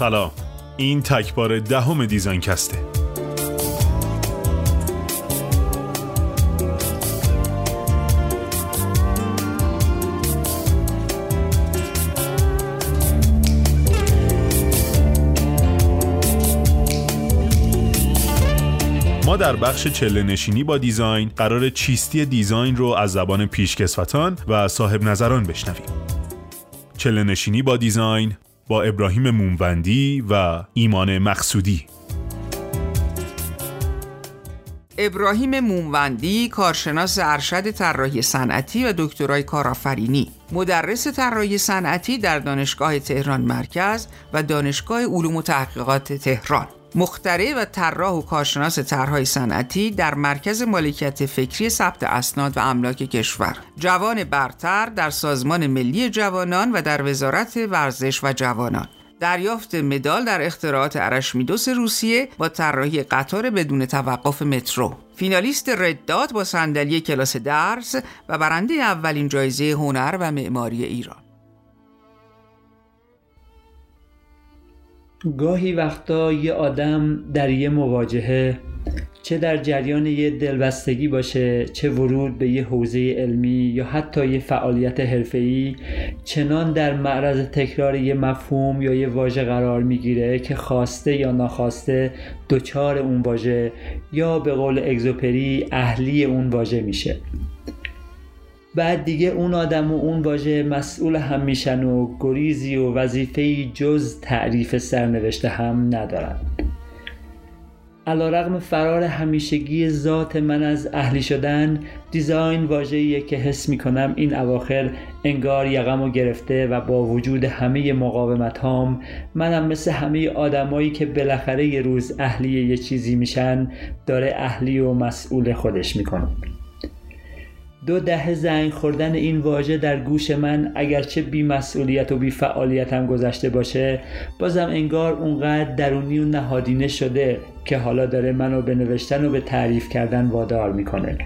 سلام. این تکبار دهم دیزاین کسته ما در بخش چله نشینی با دیزاین قرار چیستی دیزاین رو از زبان پیشکسوتان و صاحب نظران بشنویم. چله نشینی با دیزاین با ابراهیم مونوندی و ایمان مقصودی. ابراهیم مونوندی کارشناس ارشد طراحی صنعتی و دکترای کارآفرینی. مدرس طراحی صنعتی در دانشگاه تهران مرکز و دانشگاه علوم و تحقیقات تهران. مختره و طراح و کارشناس طرحهای صنعتی در مرکز مالکیت فکری ثبت اسناد و املاک کشور. جوان برتر در سازمان ملی جوانان و در وزارت ورزش و جوانان. دریافت مدال در اختراعات ارشمیدس روسیه با طراحی قطار بدون توقف مترو. فینالیست رداد با صندلی کلاس درس و برنده اولین جایزه هنر و معماری ایران. گاهی وقتا یه آدم در یه مواجهه چه در جریان یه دلبستگی باشه چه ورود به یه حوزه علمی یا حتی یه فعالیت حرفه‌ای چنان در معرض تکرار یه مفهوم یا یه واژه قرار می‌گیره که خواسته یا ناخواسته دچار اون واژه یا به قول اگزوپری اهلی اون واژه میشه. بعد دیگه اون آدم و اون واژه مسئول هم میشن و گریزی و وظیفه‌ای جز تعریف سرنوشته هم ندارن. علا رقم فرار همیشگی ذات من از اهلی شدن دیزاین واجهیه که حس می‌کنم این اواخر انگار یقم گرفته و با وجود همه مقاومت هام منم مثل همه آدمایی که بالاخره یه روز اهلی یه چیزی میشن داره اهلی و مسئول خودش می‌کنم دو دهه زنگ خوردن این واژه در گوش من اگرچه بی مسئولیت و بی فعالیت هم گذشته باشه بازم انگار اونقدر درونی و نهادینه شده که حالا داره منو به نوشتن و به تعریف کردن وادار می‌کنه.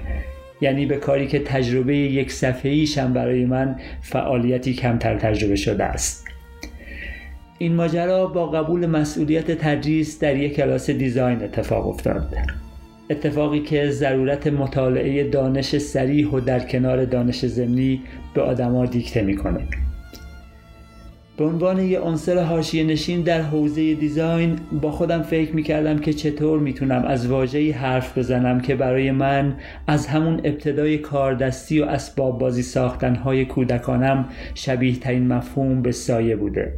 یعنی به کاری که تجربه یک صفحه هم برای من فعالیتی کمتر تجربه شده است. این ماجرا با قبول مسئولیت تدریس در یک کلاس دیزاین اتفاق افتاد. اتفاقی که ضرورت مطالعه دانش سریح و در کنار دانش زمینی به آدما دیکته می‌کنه. به عنوان یه عنصر حاشیه نشین در حوزه دیزاین با خودم فکر می‌کردم که چطور می‌تونم از واژه‌ای حرف بزنم که برای من از همون ابتدای کاردستی و اسباب بازی ساختنهای کودکانم شبیه ترین مفهوم به سایه بوده.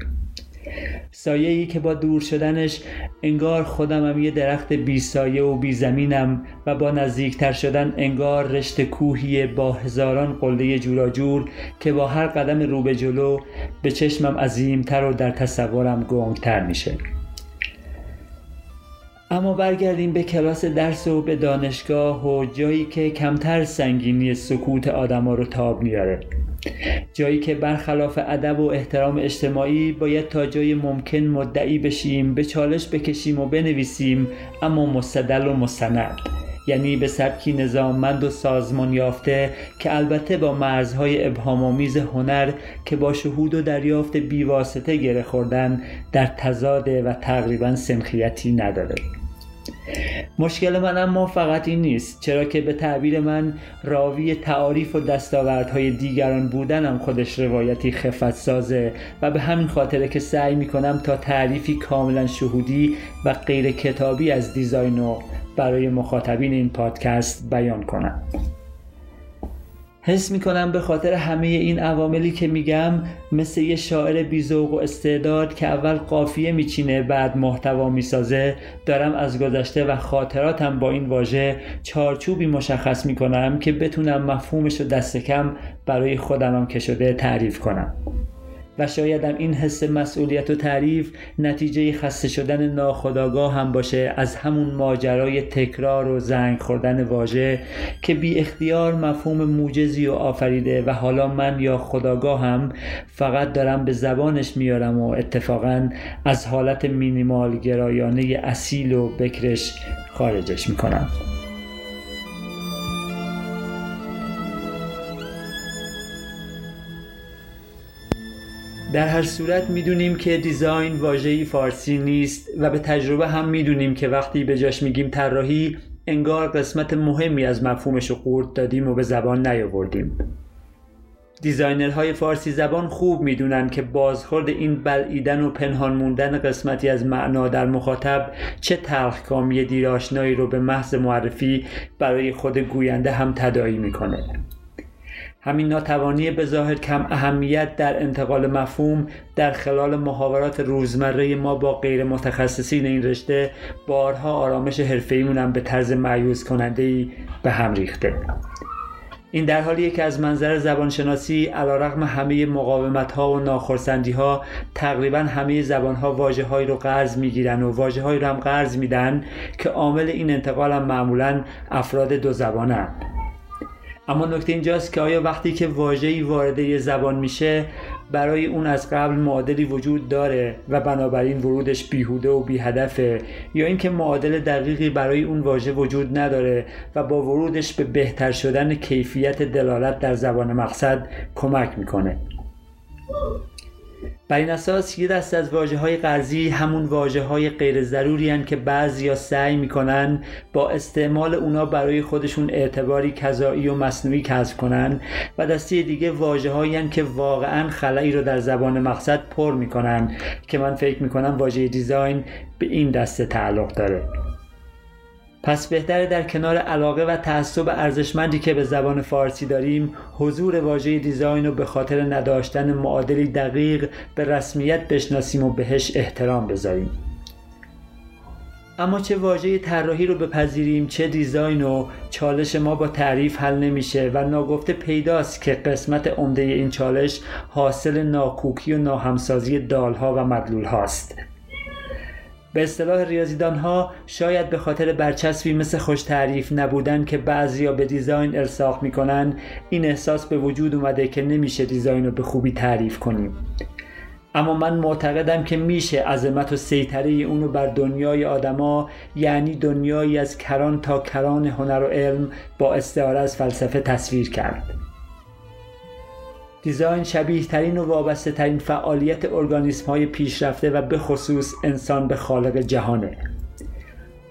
سایه ای که با دور شدنش انگار خودمم یه درخت بی سایه و بی زمینم و با نزدیکتر شدن انگار رشت کوهی با هزاران قله جوراجور که با هر قدم رو به جلو به چشمم عظیمتر و در تصورم گنگتر میشه. اما برگردیم به کلاس درس و به دانشگاه و جایی که کمتر سنگینی سکوت آدما رو تاب میاره جایی که برخلاف ادب و احترام اجتماعی باید تا جای ممکن مدعی بشیم به چالش بکشیم و بنویسیم اما مستدل و مستند. یعنی به سبکی نظاممند و سازمان یافته که البته با مرزهای ابهامآمیز هنر که با شهود و دریافت بیواسطه گره خوردن در تزاده و تقریبا سنخیتی نداره. مشکل من اما فقط این نیست. چرا که به تعبیر من راوی تعاریف و دستاوردهای دیگران بودنم خودش روایتی خفت سازه و به همین خاطره که سعی می‌کنم تا تعریفی کاملا شهودی و غیر کتابی از دیزاین برای مخاطبین این پادکست بیان کنم. حس می‌کنم به خاطر همه این عواملی که میگم مثل یه شاعر بیزوق و استعداد که اول قافیه میچینه بعد محتوا می‌سازه دارم از گذشته و خاطراتم با این واژه چارچوبی مشخص می‌کنم که بتونم مفهومش رو دست کم برای خودمم که شده تعریف کنم. و شایدم این حس مسئولیت و تعریف نتیجه خسته شدن ناخداگاه هم باشه از همون ماجرای تکرار و زنگ خوردن واژه که بی اختیار مفهوم موجزی و آفریده و حالا من یا خداگاه هم فقط دارم به زبانش میارم و اتفاقا از حالت مینیمال گرایانه اصیل و بکرش خارجش می‌کنم. در هر صورت می‌دونیم که دیزاین واژه‌ای فارسی نیست و به تجربه هم می‌دونیم که وقتی به جاش میگیم طراحی انگار قسمت مهمی از مفهومش رو قورت دادیم و به زبان نیاوردیم. دیزاینرهای فارسی زبان خوب می‌دونن که بازخورد این بلعیدن و پنهان موندن قسمتی از معنا در مخاطب چه تلخکامی دیراشنایی رو به محض معرفی برای خود گوینده هم تدایی می‌کنه. همین ناتوانی به ظاهر کم اهمیت در انتقال مفهوم در خلال محاورات روزمره ما با غیر متخصصین این رشته بارها آرامش حرفه‌ایمون هم به طرز معیوز کننده به هم ریخته. این در حالیه که از منظر زبانشناسی علیرغم همه مقاومت ها و ناخرسندی ها تقریبا همه زبان ها واجه هایی رو قرض می‌گیرن و واجه هایی رو هم قرض میدن که عامل این انتقال هم معمولا افراد دو زبانند. اما نکته اینجاست که آیا وقتی که واژه‌ای وارد یه زبان میشه برای اون از قبل معادلی وجود داره و بنابراین ورودش بیهوده و بیهدفه؟ یا اینکه معادل دقیقی برای اون واژه وجود نداره و با ورودش به بهتر شدن کیفیت دلالت در زبان مقصد کمک می‌کنه؟ بر این اساس یه دست از واجه های قرضی همون واجه های غیر ضروری هن که بعضی یا سعی می‌کنن با استعمال اونا برای خودشون اعتباری کذایی و مصنوعی کسب کنن و دسته دیگه واجه هایی که واقعا خلایی رو در زبان مقصد پر می‌کنن که من فکر می‌کنم واژه دیزاین به این دسته تعلق داره. پس بهتره در کنار علاقه و تعصب ارزشمندی که به زبان فارسی داریم حضور واژه دیزاین رو به خاطر نداشتن معادلی دقیق به رسمیت بشناسیم و بهش احترام بذاریم. اما چه واژه طراحی رو بپذیریم چه دیزاین و چالش ما با تعریف حل نمیشه و ناگفته پیداست که قسمت عمده این چالش حاصل ناکوکی و ناهمسازی دالها و مدلول هاست به اصطلاح ریاضیدان ها شاید به خاطر برچسبی مثل خوش تعریف نبودن که بعضیا به دیزاین الساق می‌کنن این احساس به وجود اومده که نمیشه دیزاین رو به خوبی تعریف کنیم. اما من معتقدم که میشه عظمت و سیطره اونو بر دنیای آدما یعنی دنیایی از کران تا کران هنر و علم با استعاره از فلسفه تصویر کرد. دیزاین شبیه ترین و وابسته ترین فعالیت ارگانیسم های پیشرفته و به خصوص انسان به خالق جهانه.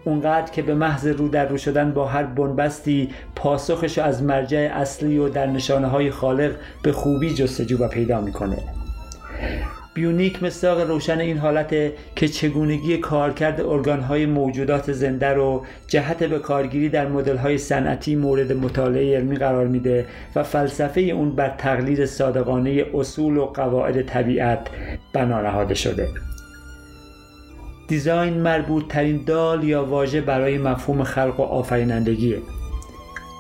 اونقدر که به محض رو در رو شدن با هر بنبستی پاسخش از مرجع اصلی و در نشانه های خالق به خوبی جستجو و پیدا می‌کنه. بیونیک مصداق روشن این حالت که چگونگی کارکرد ارگانهای موجودات زنده رو جهت به کارگیری در مدل‌های صنعتی مورد مطالعه علمی قرار میده و فلسفه اون بر تقلید صادقانه اصول و قواعد طبیعت بنا نهاده شده. دیزاین مربوط ترین دال یا واژه برای مفهوم خلق و آفرینندگیه.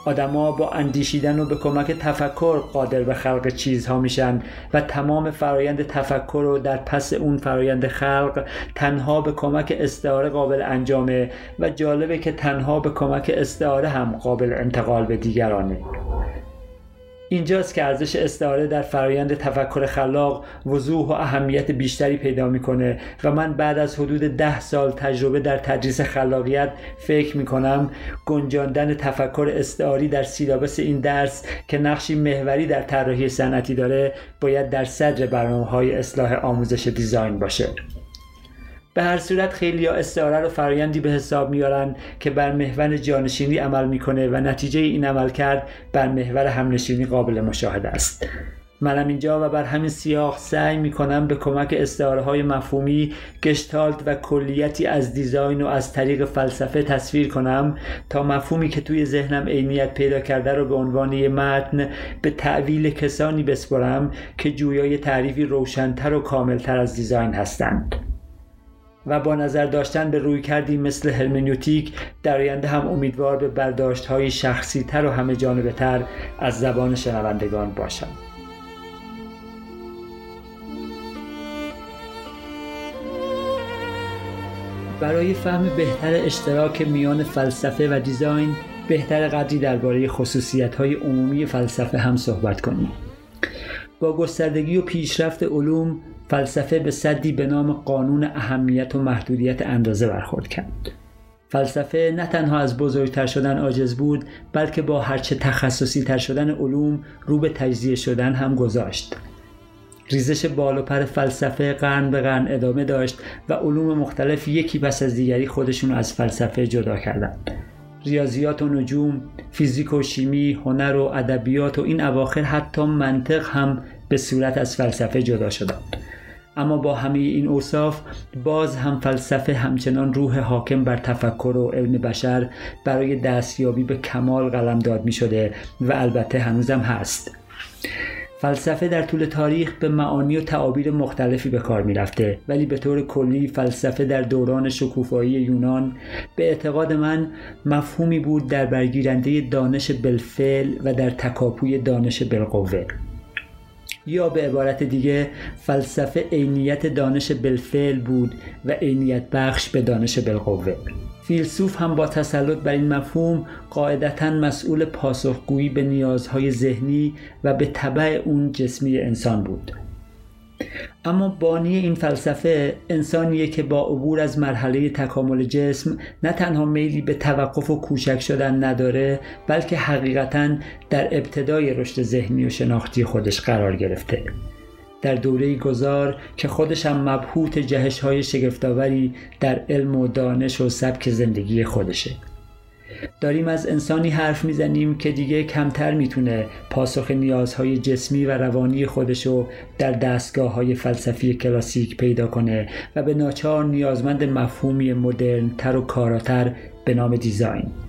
آدما با اندیشیدن و به کمک تفکر قادر به خلق چیزها میشن و تمام فرایند تفکر رو در پس اون فرایند خلق تنها به کمک استعاره قابل انجامه و جالبه که تنها به کمک استعاره هم قابل انتقال به دیگرانه. اینجاست که ارزش استعاره در فرایند تفکر خلاق وضوح و اهمیت بیشتری پیدا می‌کنه و من بعد از حدود ده سال تجربه در تدریس خلاقیت فکر می‌کنم گنجاندن تفکر استعاری در سیلابس این درس که نقشی محوری در طراحی صنعتی داره باید در صدر برنامه های اصلاح آموزش دیزاین باشه. به هر صورت خیلی ها استعاره رو فرایندی به حساب میارن که بر محور جانشینی عمل می‌کنه و نتیجه این عمل کرد بر محور همنشینی قابل مشاهده است. منم اینجا و بر همین سیاق سعی می‌کنم به کمک استعاره های مفهومی گشتالت و کلیتی از دیزاین و از طریق فلسفه تصویر کنم تا مفهومی که توی ذهنم عینیت پیدا کرده رو به عنوان یه متن به تعویل کسانی بسپرم که جویای تعریفی روشنتر و کاملتر از دیزاین هستند. و با نظر داشتن به روی کردی مثل هرمنیوتیک در آینده هم امیدوار به برداشت های شخصی تر و همه جانبه تر از زبان شنوندگان باشم. برای فهم بهتر اشتراک میان فلسفه و دیزاین بهتر قدری درباره خصوصیت های عمومی فلسفه هم صحبت کنیم. با گستردگی و پیشرفت علوم فلسفه به صدی به نام قانون اهمیت و محدودیت اندازه برخورد کرد فلسفه نه تنها از بزرگتر شدن عاجز بود بلکه با هرچه تخصصی تر شدن علوم رو به تجزیه شدن هم گذاشت ریزش بال پر فلسفه قرن به قرن ادامه داشت و علوم مختلف یکی پس از دیگری خودشون از فلسفه جدا کردند. ریاضیات و نجوم، فیزیک و شیمی، هنر و ادبیات و این اواخر حتی منطق هم به صورت از فلسفه جدا شدند. اما با همه این اوصاف باز هم فلسفه همچنان روح حاکم بر تفکر و علم بشر برای دستیابی به کمال قلمداد می شده و البته هنوزم هست. فلسفه در طول تاریخ به معانی و تعابیر مختلفی به کار می‌رفته ولی به طور کلی فلسفه در دوران شکوفایی یونان به اعتقاد من مفهومی بود در برگیرنده دانش بالفعل و در تکاپوی دانش بالقوه. یا به عبارت دیگه فلسفه عینیت دانش بالفعل بود و عینیت بخش به دانش بالقوه. فیلسوف هم با تسلط بر این مفهوم قاعدتا مسئول پاسخگویی به نیازهای ذهنی و به طبع اون جسمی انسان بود. اما بانی این فلسفه انسانیه که با عبور از مرحله تکامل جسم نه تنها میلی به توقف و کوچک شدن نداره بلکه حقیقتا در ابتدای رشد ذهنی و شناختی خودش قرار گرفته. در دوره گذار که خودش هم مبهوت جهش های در علم و دانش و سبک زندگی خودشه. داریم از انسانی حرف می‌زنیم که دیگه کمتر می‌تونه پاسخ نیازهای جسمی و روانی خودشو در دستگاه های فلسفی کلاسیک پیدا کنه و به ناچار نیازمند مفهومی مدرن تر و کاراتر به نام دیزاین.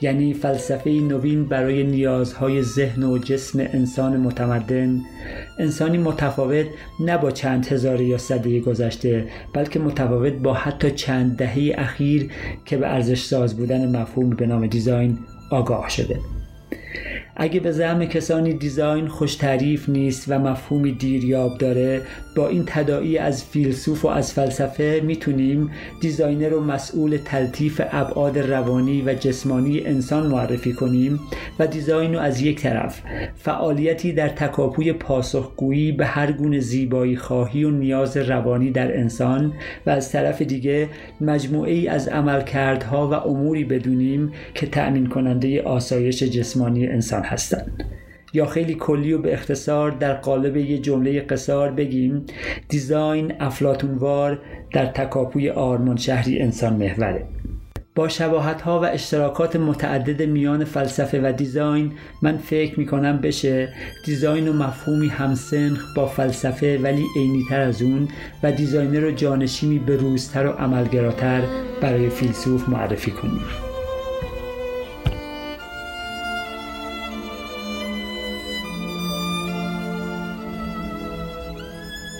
یعنی فلسفه نوین برای نیازهای ذهن و جسم انسان متمدن انسانی متفاوت نه با چند هزاره یا صده گذشته بلکه متفاوت با حتی چند دهه اخیر که به ارزش ساز بودن مفهوم به نام دیزاین آگاه شده. اگه به زعم کسانی دیزاین خوش تعریف نیست و مفهومی دیریاب داره با این تداعی از فیلسوف و از فلسفه می‌تونیم designer رو مسئول تلطیف ابعاد روانی و جسمانی انسان معرفی کنیم و design رو از یک طرف فعالیتی در تکاپوی پاسخگویی به هر گونه زیبایی خواهی و نیاز روانی در انسان و از طرف دیگه مجموعه ای از عملکردها و اموری بدونیم که تأمین کننده آسایش جسمانی انسان هستند. یا خیلی کلی و به اختصار در قالب یه جمله قصار بگیم design افلاطون‌وار در تکاپوی آرمان شهری انسان محوره. با شباهت ها و اشتراکات متعدد میان فلسفه و design من فکر می کنم بشه design و مفهومی همسنخ با فلسفه ولی تر از اون و designer و جانشینی بروزتر و عملگراتر برای فیلسوف معرفی کنیم.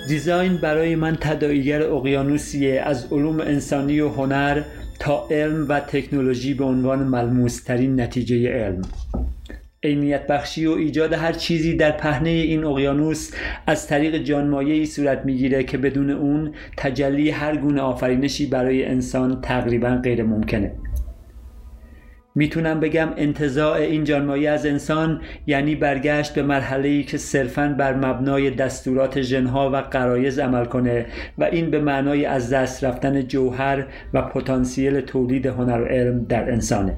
دیزاین برای من تداعیگر اقیانوسیه از علوم انسانی و هنر تا علم و تکنولوژی به عنوان ملموسترین نتیجه علم. عینیت بخشی و ایجاد هر چیزی در پهنه این اقیانوس از طریق جانمایه‌ای صورت می‌گیره که بدون اون تجلی هر گونه آفرینشی برای انسان تقریبا غیر ممکنه می‌تونم بگم انتظاع این جانمایی از انسان یعنی برگشت به مرحله ای که صرفا بر مبنای دستورات ژنها و قرایز عمل کنه و این به معنای از دست رفتن جوهر و پتانسیل تولید هنر و علم در انسانه.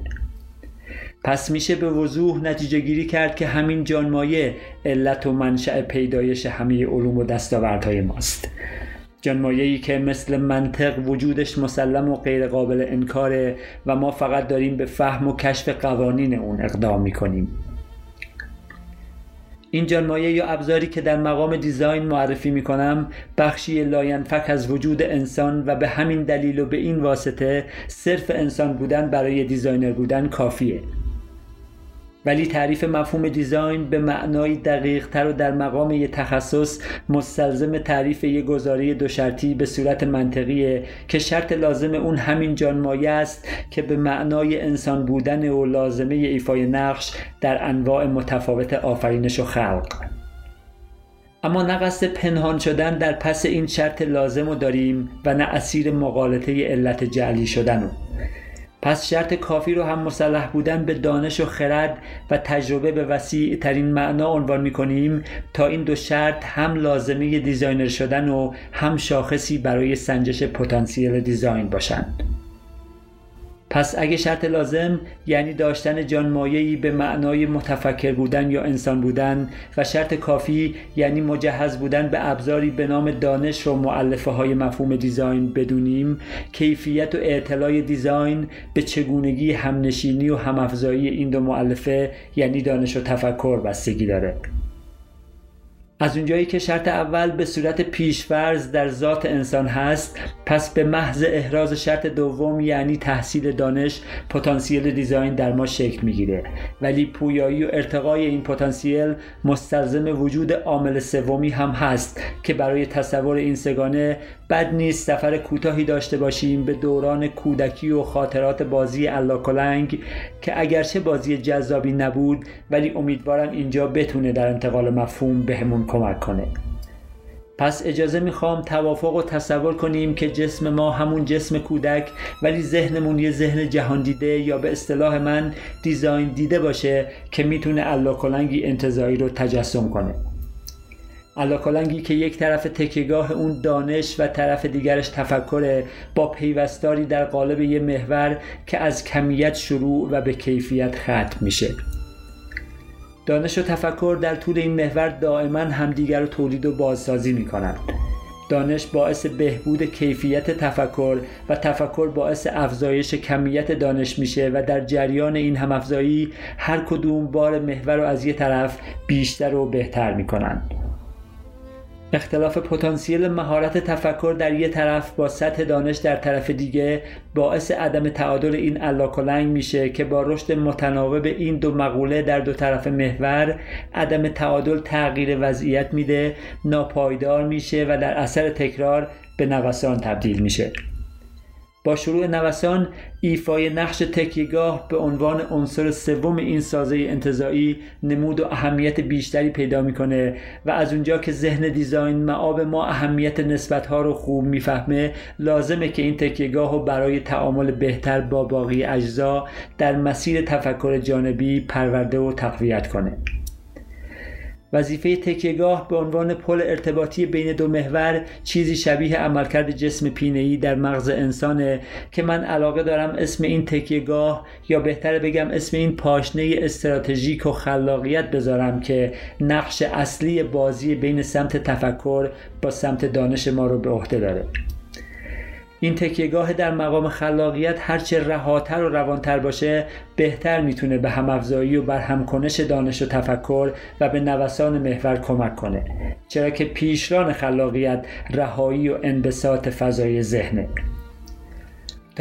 پس میشه به وضوح نتیجه گیری کرد که همین جانمایه علت و منشأ پیدایش همه علوم و دستاوردهای ماست. جانمایه‌ای که مثل منطق وجودش مسلم و غیر قابل انکاره و ما فقط داریم به فهم و کشف قوانین اون اقدام می‌کنیم. این جانمایه یا ابزاری که در مقام design معرفی می‌کنم بخشی لاینفک از وجود انسان و به همین دلیل و به این واسطه صرف انسان بودن برای designer بودن کافیه. ولی تعریف مفهوم design به معنای دقیق تر و در مقام یک تخصص مستلزم تعریف یک گزاره دو شرطی به صورت منطقیه که شرط لازم اون همین جانمایه است که به معنای انسان بودن و لازمه ایفای نقش در انواع متفاوت آفرینش و خلق. اما نه قصد پنهان شدن در پس این شرط لازم رو داریم و نه اسیر مغالطه علت جعلی شدن پس شرط کافی رو هم مسلح بودن به دانش و خرد و تجربه به وسیع ترین معنا عنوان می کنیم تا این دو شرط هم لازمه designer شدن و هم شاخصی برای سنجش پتانسیل design باشند. پس اگه شرط لازم یعنی داشتن جانمایهی به معنای متفکر بودن یا انسان بودن و شرط کافی یعنی مجهز بودن به ابزاری به نام دانش و معلفه های مفهوم دیزاین بدونیم کیفیت و اعتلای دیزاین به چگونگی همنشینی و همافزایی این دو معلفه یعنی دانش و تفکر بستگی داره. از اونجایی که شرط اول به صورت پیشفرز در ذات انسان هست پس به محض احراز شرط دوم یعنی تحصیل دانش پتانسیل دیزاین در ما شکل می‌گیره. ولی پویایی و ارتقای این پتانسیل مستلزم وجود عامل سومی هم هست که برای تصور این سگانه بد نیست سفر کوتاهی داشته باشیم به دوران کودکی و خاطرات بازی الاکلنگ که اگرچه بازی جذابی نبود ولی امیدوارم اینجا بتونه در انتقال مفهوم بهمون کمک کنه. پس اجازه می‌خوام توافق و تصور کنیم که جسم ما همون جسم کودک ولی ذهنمون یه ذهن جهان دیده یا به اصطلاح من دیزاین دیده باشه که می‌تونه الاکلنگی انتظایی رو تجسم کنه. علاکالنگی که یک طرف تکیگاه اون دانش و طرف دیگرش تفکره با پیوستاری در قالب یه محور که از کمیت شروع و به کیفیت ختم میشه. دانش و تفکر در طول این محور دائما همدیگر رو تولید و بازسازی می‌کنند. دانش باعث بهبود کیفیت تفکر و تفکر باعث افزایش کمیت دانش میشه و در جریان این همافزایی هر کدوم بار محور رو از یه طرف بیشتر و بهتر می‌کنند. اختلاف پتانسیل مهارت تفکر در یک طرف با سطح دانش در طرف دیگه باعث عدم تعادل این علاکلنگ میشه که با رشد متناوب این دو مقوله در دو طرف محور عدم تعادل تغییر وضعیت میده ناپایدار میشه و در اثر تکرار به نوسان تبدیل میشه. با شروع نوسان ایفای نقش تکیگاه به عنوان عنصر سوم این سازه انتظایی نمود و اهمیت بیشتری پیدا می‌کنه و از اونجا که ذهن دیزاین معاب ما اهمیت نسبت ها رو خوب می‌فهمه لازمه که این تکیگاه رو برای تعامل بهتر با باقی اجزا در مسیر تفکر جانبی پرورده و تقویت کنه. وظیفه تکیهگاه به عنوان پل ارتباطی بین دو محور چیزی شبیه عملکرد جسم پینه‌ای در مغز انسانه که من علاقه دارم اسم این تکیهگاه یا بهتر بگم اسم این پاشنه استراتژیک و خلاقیت بذارم که نقش اصلی بازی بین سمت تفکر با سمت دانش ما رو به عهده داره. این تکیهگاه در مقام خلاقیت هرچه رهاتر و روانتر باشه بهتر می‌تونه به همافزایی و برهمکنش دانش و تفکر و به نوسان محور کمک کنه. چرا که پیشران خلاقیت رهایی و انبساط فضای ذهنه.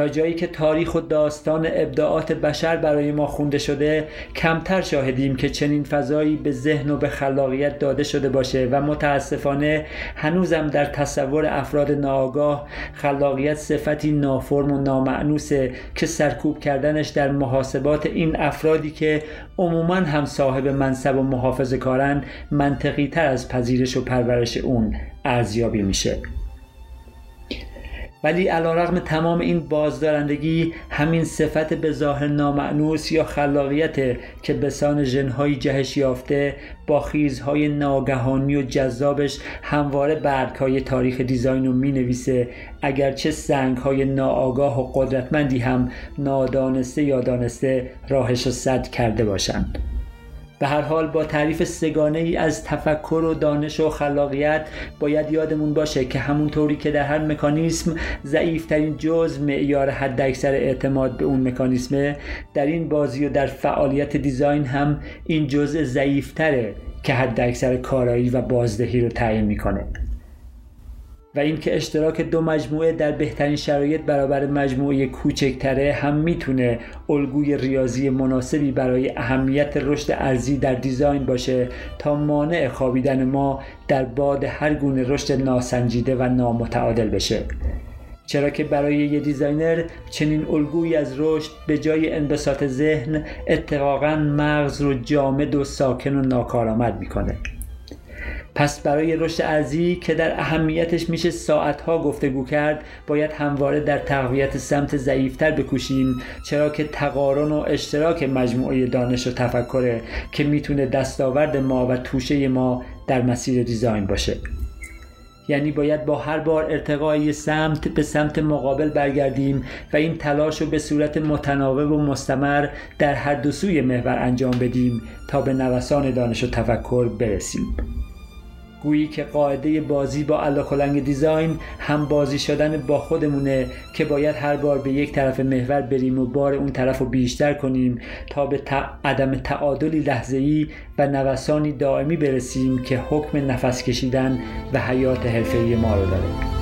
جایی که تاریخ و داستان ابداعات بشر برای ما خونده شده کمتر شاهدیم که چنین فضایی به ذهن و به خلاقیت داده شده باشه و متاسفانه هنوزم در تصور افراد ناآگاه خلاقیت صفتی نافرم و نامعنوسه که سرکوب کردنش در محاسبات این افرادی که عموما هم صاحب منصب و محافظه کارن منطقی تر از پذیرش و پرورش اون ارزیابی میشه. ولی علیرغم تمام این بازدارندگی همین صفت به ظاهر نامعنوس یا خلاقیت که به سان ژنهایی جهش یافته با خیزهای ناگهانی و جذابش همواره برگهای تاریخ دیزاین رو می نویسه اگرچه سنگهای ناآگاه و قدرتمندی هم نادانسته یا دانسته راهش رو صد کرده باشند. به هر حال با تعریف سگانه ای از تفکر و دانش و خلاقیت باید یادمون باشه که همونطوری که در هر مکانیسم ضعیفترین جز معیار حد اکثر اعتماد به اون مکانیسمه در این بازی و در فعالیت دیزاین هم این جزء ضعیفتره که حد اکثر کارایی و بازدهی رو تعیین می‌کنه. و اینکه اشتراک دو مجموعه در بهترین شرایط برابر مجموعه کوچکتره هم می‌تونه الگوی ریاضی مناسبی برای اهمیت رشد ارزی در دیزاین باشه تا مانع خوابیدن ما در باد هر گونه رشد ناسنجیده و نامتعادل بشه. چرا که برای یه designer چنین الگویی از رشد به جای انبساط ذهن اتفاقا مغز رو جامد و ساکن و ناکارآمد می‌کنه. پس برای رشد عرضی که در اهمیتش میشه ساعتها گفتگو کرد باید همواره در تقویت سمت ضعیفتر بکوشیم چرا که تقارن و اشتراک مجموعه دانش و تفکره که می‌تونه دستاورد ما و توشه ما در مسیر design باشه. یعنی باید با هر بار ارتقای سمت به سمت مقابل برگردیم و این تلاش رو به صورت متناوب و مستمر در هر دو سوی محور انجام بدیم تا به نوسان دانش و تفکر برسیم. گویی که قاعده بازی با الاخلنگ دیزاین هم بازی شدن با خودمونه که باید هر بار به یک طرف محور بریم و بار اون طرف رو بیشتر کنیم تا به عدم تعادلی لحظه‌ای و نوسانی دائمی برسیم که حکم نفس کشیدن و حیات حرفه‌ای ما رو داره.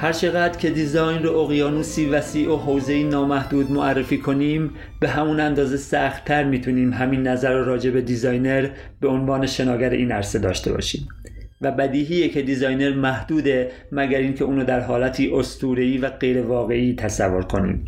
هر چقدر که design رو اقیانوسی وسیع و حوزه‌ای نامحدود معرفی کنیم به همون اندازه سختتر می‌تونیم همین نظر رو راجع به designer به عنوان شناگر این عرصه داشته باشیم. و بدیهیه که designer محدوده مگر اینکه اونو در حالتی اسطوره‌ای و غیر واقعی تصور کنیم.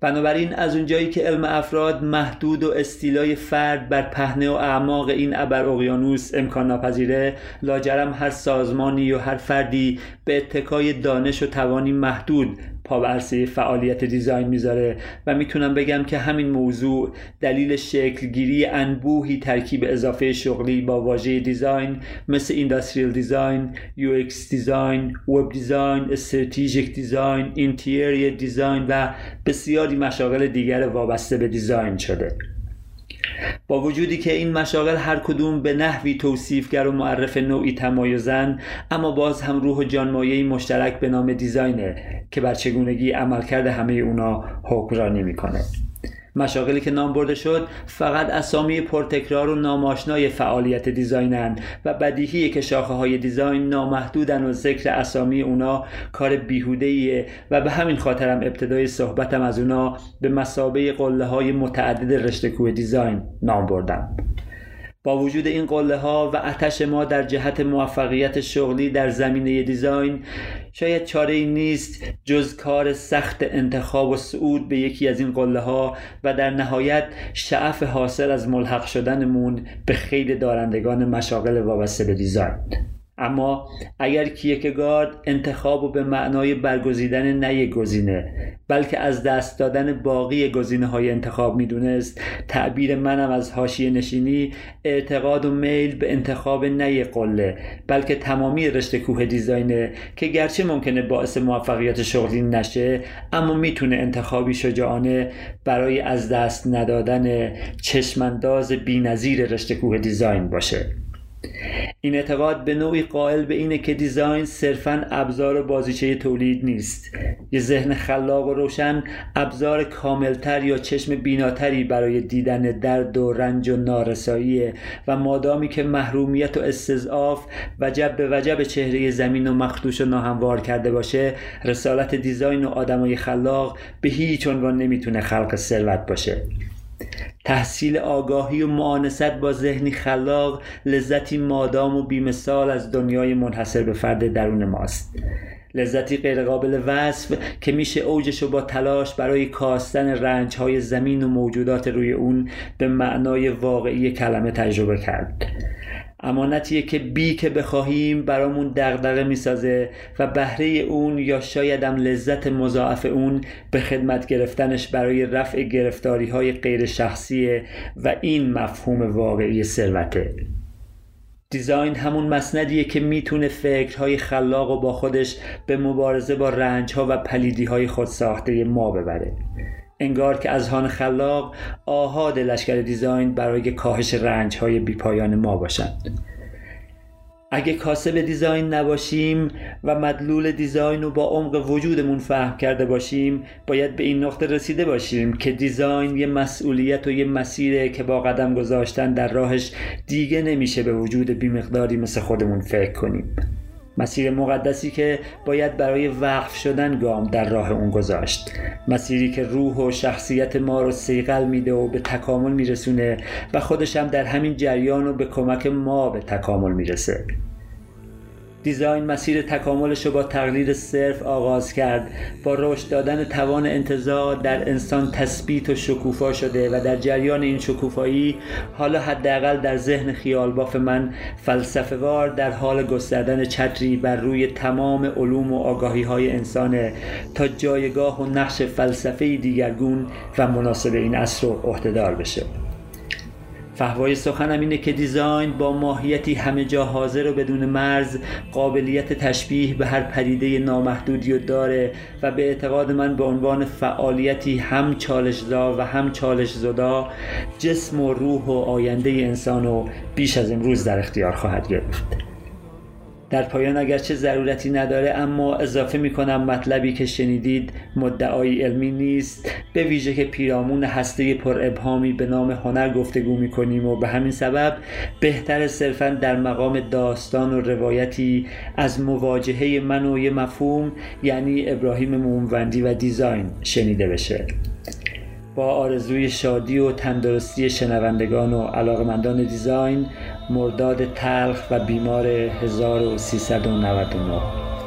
بنابراین از اونجایی که علم افراد محدود و استیلای فرد بر پهنه و اعماق این ابر اقیانوس امکان ناپذیره لاجرم هر سازمانی و هر فردی به اتکای دانش و توانی محدود پا عرصه فعالیت design می‌ذاره. و می‌تونم بگم که همین موضوع دلیل شکلگیری انبوهی ترکیب اضافه شغلی با واژه design مثل industrial design، UX design، web design، strategic design، interior design و بسیاری مشاغل دیگر وابسته به design شده. با وجودی که این مشاغل هر کدوم به نحوی توصیفگر و معرف نوعی تمایزن اما باز هم روح و جانمایهی مشترک به نام design ه که بر چگونگی عملکرد همه اونا حکمرانی می‌کنه مشاغلی که نام برده شد فقط اسامی پرتکرار و نام‌آشنای فعالیت design ن و بدیهیه که شاخه های دیزاین نامحدودن و ذکر اسامی اونا کار بیهوده و به همین خاطرم ابتدای صحبتم از اونا به مسابه قله های متعدد رشته دیزاین نام بردم. با وجود این قله ها و اتش ما در جهت موفقیت شغلی در زمینه دیزاین شاید چاره ای نیست جز کار سخت انتخاب و صعود به یکی از این قله ها و در نهایت شعف حاصل از ملحق شدنمون به خیلی دارندگان مشاغل وابسته به دیزاین اما اگر کیکگارد انتخاب و به معنای برگزیدن نه گزینه بلکه از دست دادن باقی گزینه های انتخاب می‌دونست تعبیر منم از هاشی نشینی اعتقاد و میل به انتخاب نه قله بلکه تمامی رشته کوه دیزاینه که گرچه ممکنه باعث موفقیت شغلی نشه اما می‌تونه انتخابی شجاعانه برای از دست ندادن چشمانداز بینظیر رشته کوه دیزاین باشه. این اعتقاد به نوعی قائل به اینه که دیزاین صرفا ابزار بازیچه تولید نیست. یه ذهن خلاق و روشن ابزار کاملتر یا چشم بیناتری برای دیدن درد و رنج و نارسایی و مادامی که محرومیت و استضعاف وجب به وجب چهره زمین و مخدوش و ناهموار کرده باشه رسالت دیزاین و آدمای خلاق به هیچ عنوان نمی‌تونه خلق ثروت باشه. تحصیل آگاهی و معانست با ذهنی خلاق لذتی مادام و بیمثال از دنیای منحصر به فرد درون ماست. لذتی غیرقابل وصف که میشه اوجش با تلاش برای کاستن رنج های زمین و موجودات روی اون به معنای واقعی کلمه تجربه کرد. امانتیه که بی که بخواهیم برامون دغدغه می‌سازه و بهره اون یا شایدم لذت مضاعف اون به خدمت گرفتنش برای رفع گرفتاری های غیر شخصیه و این مفهوم واقعی ثروته. دیزاین همون مسندیه که می‌تونه فکرهای خلاق و با خودش به مبارزه با رنجها و پلیدیهای خود ساخته ما ببره. انگار که از هان خلاق آهاد لشکر دیزاین برای کاهش رنج های بیپایان ما باشند. اگه کاسب دیزاین نباشیم و مدلول دیزاین رو با عمق وجودمون فهم کرده باشیم باید به این نقطه رسیده باشیم که دیزاین یه مسئولیت و یه مسیره که با قدم گذاشتن در راهش دیگه نمیشه به وجود بیمقداری مثل خودمون فکر کنیم. مسیر مقدسی که باید برای وقف شدن گام در راه اون گذاشت. مسیری که روح و شخصیت ما رو سیقل میده و به تکامل میرسونه و خودش هم در همین جریان و به کمک ما به تکامل می‌رسه. دیزاین مسیر تکاملش رو با تقلید صرف آغاز کرد. با رشد دادن توان انتظار در انسان تثبیت و شکوفا شده و در جریان این شکوفایی حالا حداقل در ذهن خیال باف من فلسفه وار در حال گستردن چتری بر روی تمام علوم و آگاهی های انسانه. تا جایگاه و نقش فلسفه دیگرگون و مناسب این عصر و عهدهدار بشه. فهوای سخنم اینه که دیزاین با ماهیتی همه جا حاضر و بدون مرز قابلیت تشبیه به هر پدیده نامحدودی رو داره و به اعتقاد من به عنوان فعالیتی هم چالشزا و هم چالش زدا جسم و روح و آینده انسان رو بیش از امروز در اختیار خواهد گرفت. در پایان اگرچه ضرورتی نداره اما اضافه می‌کنم مطلبی که شنیدید مدعای علمی نیست. به ویژه که پیرامون هسته پر ابهامی به نام هنر گفتگو می‌کنیم و به همین سبب بهتر صرفا در مقام داستان و روایتی از مواجهه من و یه مفهوم یعنی ابراهیم موموندی و دیزاین شنیده بشه. با آرزوی شادی و تندرستی شنوندگان و علاقمندان دیزاین مرداد تلخ و بیمار 1399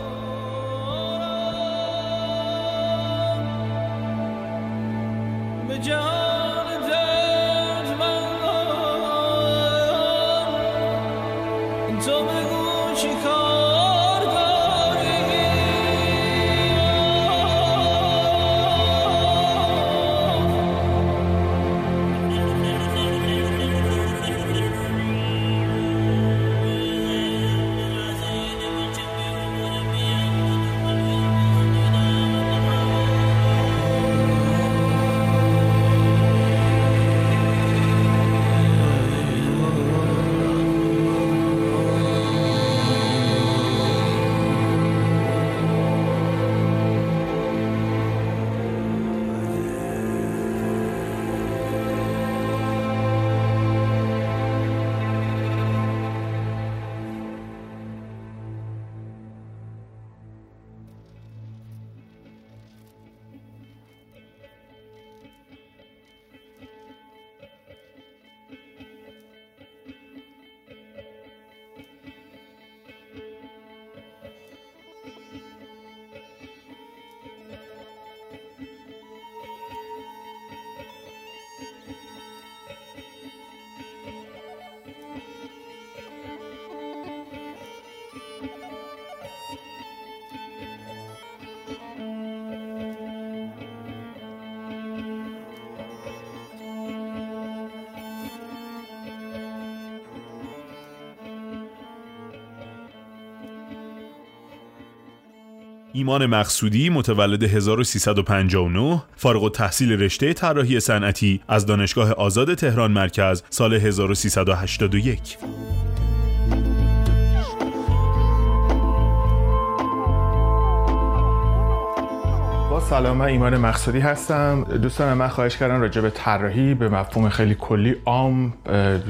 ایمان مقصودی متولد 1359 فارغ تحصیل رشته طراحی صنعتی از دانشگاه آزاد تهران مرکز سال 1381 سلام من ایمان مقصودی هستم. دوستان من خواهش کردم راجع به طراحی به مفهوم خیلی کلی عام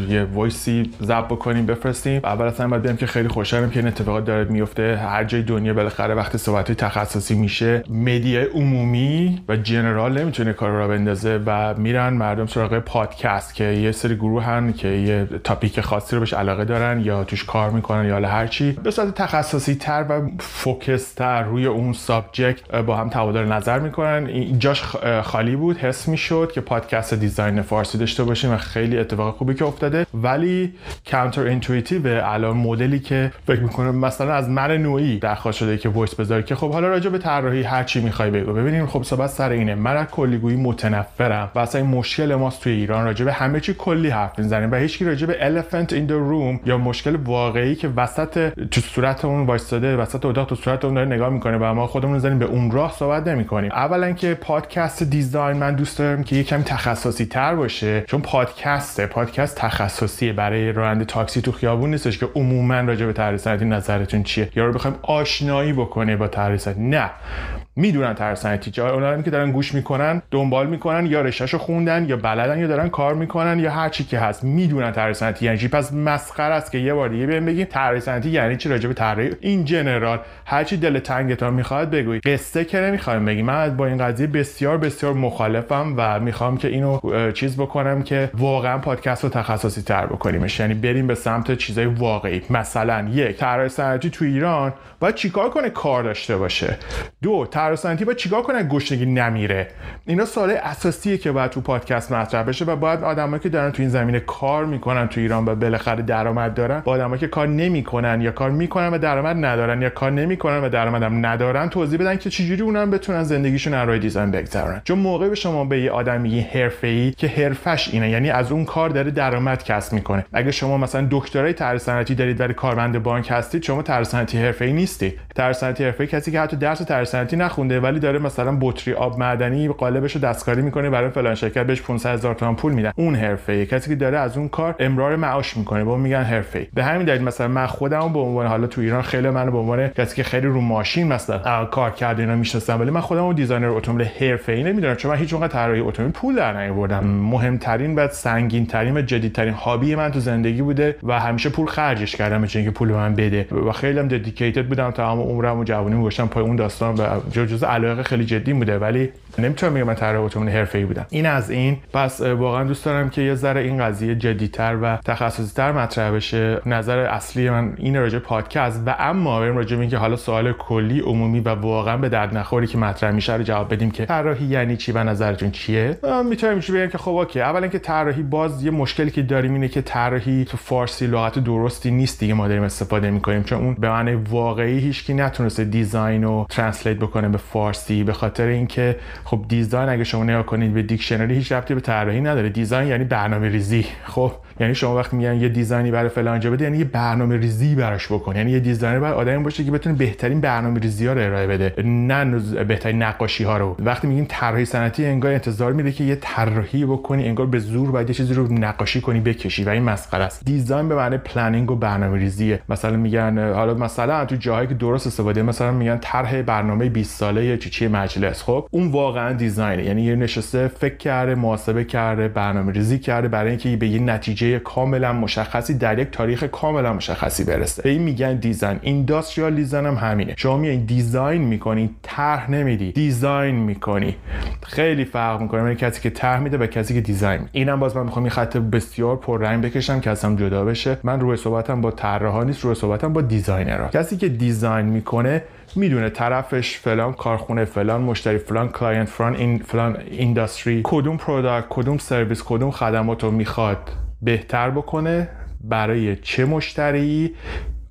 یه voice ی ضبط بکنیم بفرستیم. اول اصلا باید بگم که خیلی خوشحالم که این اتفاقات داره میفته. هر جای دنیا بالاخره وقتی صحبت تخصصی میشه media عمومی و general نمی‌تونه کار را بندازه و میرن مردم سراغ پادکست که یه سری گروهن که یه topic خاصی رو بهش علاقه دارن یا توش کار می‌کنن یا هر چی. به صورت تخصصی تر و focus تر روی اون subject با هم تبادل نظر می‌کنن. اینجاش خالی بود حس می‌شد که پادکست design فارسی داشته باشیم و خیلی اتفاق خوبی که افتاده. ولی counterintuitive الان مدلی که فکر می‌کنم مثلا از من نوعی درخواست شده که voice بذاری که خب حالا راجع به طراحی هر چی می‌خوای بگو. ببینیم خب صحبت سر اینه. من از کلی‌گویی متنفرم و این مشکل ماست توی ایران. راجع به همه چی کلی حرف می‌زنیم و هیچکی راجع به elephant in the room یا مشکل واقعی که وسط تو صورت اون وایساده وسط اتاق تو صورت اون داره نگاه می‌کنه و ما خودمون زنیم به اون راه صحبت نمی‌کنیم. اولا که پادکست design من دوست دارم که یکم تخصصی تر باشه چون پادکسته. پادکست تخصصیه. برای راننده تاکسی تو خیابون نیستش که عموما راجع به طراحی نظرتون چیه. یا رو بخوایم آشنایی بکنه با طراحی نه. می‌دونن طراح صنعتی چه اونا که دارن گوش می‌کنن دنبال می‌کنن یا رشتهشو خوندن یا بلدن یا دارن کار می‌کنن یا هر چی که هست. می‌دونن صنعتی یعنی پس مسخره است که یه بار دیگه بهم بگیم صنعتی یعنی چی راجع به طراحی؟ این جنرال هر چی دل تنگتون می‌خواد بگوی قصه که نمی‌خوایم بگیم. من با این قضیه بسیار بسیار مخالفم و می‌خوام که اینو چیز بکنم که واقعا پادکست رو تخصصی تر بکنیمش. یعنی بریم به سمت چیزای واقعی. مثلا یک طراح صنعتی تو ایران باید چیکار کنه کار داشته باشه؟ دو طراح صنعتی باید چیکار کنه گشنگی نمیره؟ اینا سوال اساسیه که باید تو پادکست مطرح بشه و باید آدمایی که دارن تو این زمینه کار می‌کنن تو ایران و بالاخره درآمد دارن با آدمایی که کار نمی‌کنن یا کار می‌کنن و درآمد ندارن یا کار نمی‌کنن و درآمدم ندارن توضیح بدن که چجوری اونم بتونن زندگیشون از دیزاین بگذرونن چون موقع به شما به یه آدم میگی حرفه‌ای که حرفش اینه یعنی از اون کار داره درآمد کسب می‌کنه. اگه شما مثلا دکترای صنعتی دارید ولی کارمند بانک هستید شما صنعتی حرفه‌ای نیستی صنعتی حرفه‌ای کسی که حتی درس صنعتی نخونده ولی داره مثلا بطری آب معدنی قالبش رو دستکاری می‌کنه برای فلان شرکت بهش 500 هزار تومان پول میدن. اون حرفه کسی که داره از اون کار امرار معاش می‌کنه اون میگن حرفه به همین دلیل مثلا من خودم به عنوان حالا تو ایران خیلی منو به عنوان کسی که خیلی رو ماشین مثلا کار کرده اینا می‌شناسم ولی من خودم designer اتومبیل حرفه‌ای نمی‌دونم چون من هیچ وقت طراحی اتومبیل پول در نیاوردم. مهمترین و سنگین ترین و جدیدترین hobby من تو زندگی بوده و همیشه پول خرجش کردم چون که پول من بده. و خیلی هم dedicated بودم تمام عمرم و جوونی گذاشتم پای اون داستان و جزء علاقه خیلی جدی بوده ولی نمی‌تونم بگم من طراح اتومبیل حرفه‌ای بودم. این از این. پس واقعا دوست دارم که یه ذره این قضیه جدیتر و تخصصی تر مطرح بشه. نظر اصلی من این راجع پادکست و اما بریم راجع به که حالا سوال کلی عمومی و واقعا به درد نخوری که مطرح میشه رو جواب بدیم که طراحی یعنی چی و نظرتون چیه؟ می‌تونم میشه بگم که خب okay. اولا که طراحی باز یه مشکلی که داریم اینه که طراحی تو فارسی لغت درستی نیست دیگه. ما داریم استفاده می‌کنیم. چون اون به معنی واقعی هیچکی نتونسته design رو translate بکنه به فارسی به خاطر اینکه خب design اگه شما نگاه کنید به دیکشنری هیچ ربطی به طراحی نداره. design یعنی برنامه ریزی خب یعنی شما وقتی میگن یه design ی برای فلان جا بده یعنی یه برنامه ریزی براش بکن. یعنی یه designer باید آدمی باشه که بتونه بهترین برنامه ریزی ها رو ارائه بده. نه بهترین نقاشی ها رو. وقتی میگیم طراحی صنعتی انگار انتظار میده که یه طراحی بکنی انگار به زور باید یه چیزی رو نقاشی کنی بکشی و این مسخره است. design به معنی planning و برنامه ریزیه. مثلا میگن حالا مثلا تو جاهایی که درست استفاده مثلا میگن طرح برنامه 20 ساله چی چی مجلس. خب اون واقعا design ه. یعنی یه نشسته فکر کرده محاسبه کرده برنامه ریزی کرده برای اینکه به یه نتیجه کاملا مشخصی در یک تاریخ کاملا مشخصی برسه. به این میگن design. industrial design هم همینه. شما میای design می‌کنی طرح نمیدی. design می‌کنی. خیلی فرق می‌کنه بین کسی که طرح میده و کسی که design اینم باز من می‌خوام این خط بسیار پررنگ بکشم که اصلا جدا بشه. من روی صحبتم با طراحا نیست روی صحبتم با designer ها کسی که design می‌کنه می‌دونه طرفش فلان کارخونه فلان مشتری فلان client فلان این فلان industry کدوم product کدوم سرویس کدوم خدمات می‌خواد. بهتر بکنه برای چه مشتری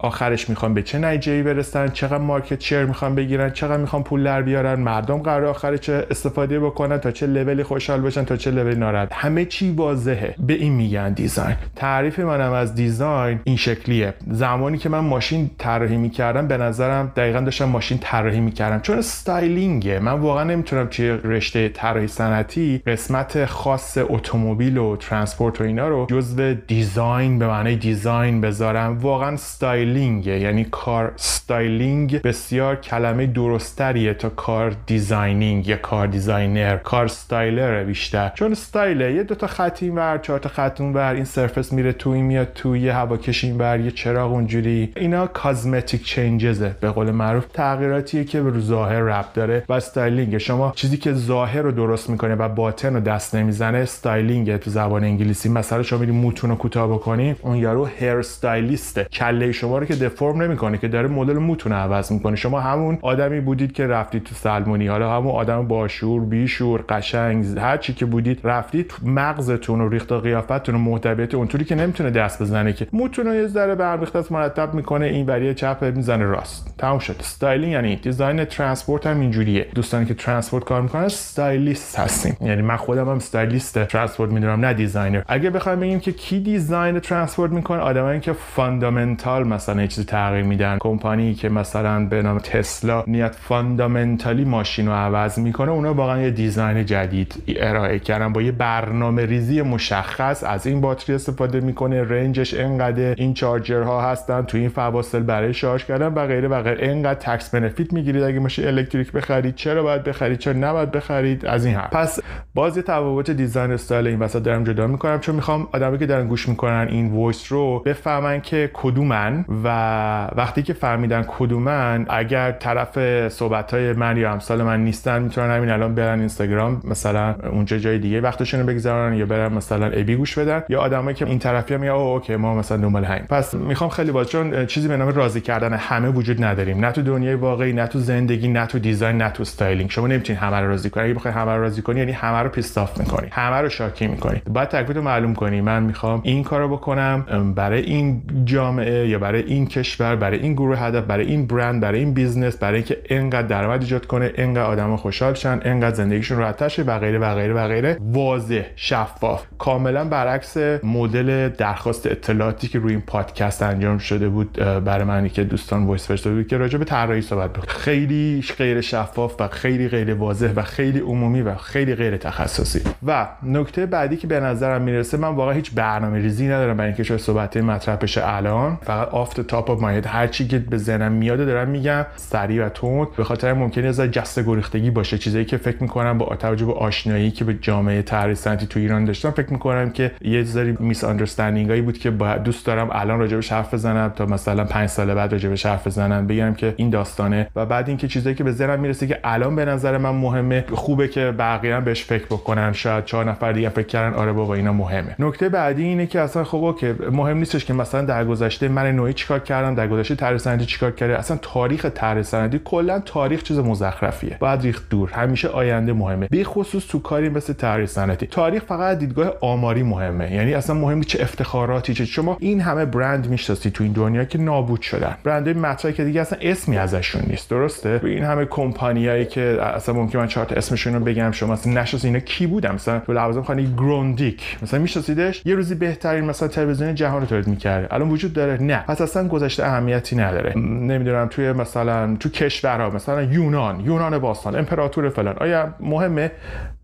آخرش می‌خوان به چه نتیجه‌ای برسن چقدر market share می‌خوان بگیرن چقدر می‌خوان پول در بیارن مردم قرار آخر چه استفاده بکنن تا چه لولی خوشحال بشن تا چه لولی ناراحت. همه چی واضحه. به این میگن design تعریف منم از design این شکلیه. زمانی که من ماشین طراحی می‌کردم به نظرم دقیقا داشتم ماشین طراحی می‌کردم. چون styling ه من واقعا نمی‌تونم توی رشته طراحی صنعتی قسمت خاص اتومبیل و transport و اینا رو جزو design به معنی design بذارم. واقعا استایل یعنی کار styling بسیار کلمه درستریه تا کار designing یا کار designer کار styler بیشتر. چون استایله یه دوتا خط این ور چهار تا خط اون ور این surface میره تو این میاد تو یه هواکش این ور یه چراغ اونجوری. اینا cosmetic changes ه به قول معروف. تغییراتیه که به ظاهر ربط داره و styling شما چیزی که ظاهر رو درست می‌کنه و باطن رو دست نمی‌زنه styling تو زبان انگلیسی. مثلا شما میری موتون رو کوتاه بکنی اون یارو hair stylist ه کله شما رو که deform نمی‌کنه که داره مدل موتون عوض می‌کنه. شما همون آدمی بودید که رفتید تو سلمونی حالا همون آدم باشعور بیشعور قشنگ هر چی که بودید رفتید مغزتون و ریخت قیافتتون و محتویات اونطوری که نمی‌تونه دست بزنه که موتون رو یه ذره برمیخته است مرتب می‌کنه این وری چپ می‌زنه راست. تموم شد. styling یعنی design transport هم اینجوریه. دوستانی که transport کار می‌کنن stylist هستیم. یعنی من خودم هم stylist transport می‌دونم نه designer اگه بخوایم بگیم که کی design transport می‌کنه آدمایی که fundamental مثلا مثلا چیزی تغییر میدن. کمپانی که مثلا به نام تسلا نیت fundamentally ماشین رو عوض می‌کنه اونا واقعا یه design جدید ارائه کردن. با یه برنامه ریزی مشخص از این باتری استفاده می‌کنه. range ش انقدر این charger ها هستن تو این فواصل برای شارژ کردن و غیره و غیره. انقدر tax benefit می‌گیرید اگه ماشین electric بخرید. چرا باید بخرید؟ چرا نباید بخرید؟ از این حرف. پس باز یه تفاوت design style این وسط دارم جدا می‌کنم چون می‌خوام آدمی که دارن گوش می‌کنن این voice رو بفهمن که کدومن و وقتی که فهمیدن کدومن اگر طرف صحبت های من یا امثال من نیستن می‌تونن همین الان برن اینستاگرام مثلا اونجا جای دیگه وقتشون رو بگذارن یا برن مثلا ابی گوش بدن. یا آدمایی که این طرفی میگن oh okay ما مثلا دنبال همین پس می‌خوام خیلی باز چون چیزی به نام راضی کردن همه وجود نداریم. نه تو دنیای واقعی نه تو زندگی نه تو design نه تو styling شما نمی‌تونید همه رو راضی کنی. اگه بخوای همه رو راضی کنی یعنی همه رو pissed off می‌کنی. همه رو شاکی می‌کنی. باید تکلیف معلوم کنی. من می‌خوام این کارو بکنم برای این جامعه یا برای این کشور برای این گروه هدف برای این برند برای این business برای اینکه اینقدر درآمد ایجاد کنه اینقدر آدم خوشحال شن اینقدر زندگیشون راحت شه و غیره و غیره و غیره. واضح شفاف. کاملا برعکس مدل درخواست اطلاعاتی که روی این پادکست انجام شده بود برای منی که دوستان voice فرستاده بود که راجع به طراحی صحبت بود خیلی غیر شفاف و خیلی غیر واضح و خیلی عمومی و خیلی غیر تخصصی. و نکته بعدی که به نظرم می‌رسه من واقعا هیچ برنامه ریزی ندارم برای اینکه شاید صحبت مطرح بشه الان. فقط off the top of my head هر چی که به ذهنم میاد دارم میگم سریع و تند. به خاطر ممکنه از جسته گریختگی باشه. چیزایی که فکر می‌کنم با توجه به آشنایی که به جامعه طراحی صنعتی تو ایران داشتم فکر می‌کنم که یه ذره miss هایی بود که دوست دارم الان راجبش حرف بزنم تا مثلا 5 سال بعد راجبش حرف بزنم بگم که این داستانه. و بعد اینکه چیزایی که به ذهنم می‌رسه که الان به نظر من مهمه خوبه که بقیه بهش فکر بکنن. شاید چهار نفر دیگه فکر کردن آره بابا اینا مهمه. نکته بعدی اینه که اصلا خب اوکی مهم نیستش که مثلا در گذشته من نوعی چیکار کردم در گذشته طرح سندی چیکار کرده اصلا تاریخ طرح سندی کلا تاریخ چیز مزخرفیه. باید ریخت دور. همیشه آینده مهمه. به خصوص تو کاری مثل طرح سندی تاریخ فقط دیدگاه آماری مهمه. یعنی اصلا مهم چه افتخاراتی چه شما این همه برند می‌شناسی تو این دنیا که نابود شدن. برندهای مطرحی که دیگه اصلا اسمی ازشون نیست. درسته؟ این همه کمپانیایی که اصلا ممکن من چهار تا اسمشون رو بگم شما اصلا نشناسی اینا کی بودن؟ مثلا تو لوازم خانه گروندیک. مثلا میشناسیدش؟ یه روزی بهترین مثلا تلویزیون جهان رو تولید می‌کرده الان وجود داره؟ نه. پس اصلا گذشته اهمیتی نداره. نمی‌دونم توی مثلا تو کشورها مثلا یونان یونان باستان امپراتور فلان. آیا مهمه؟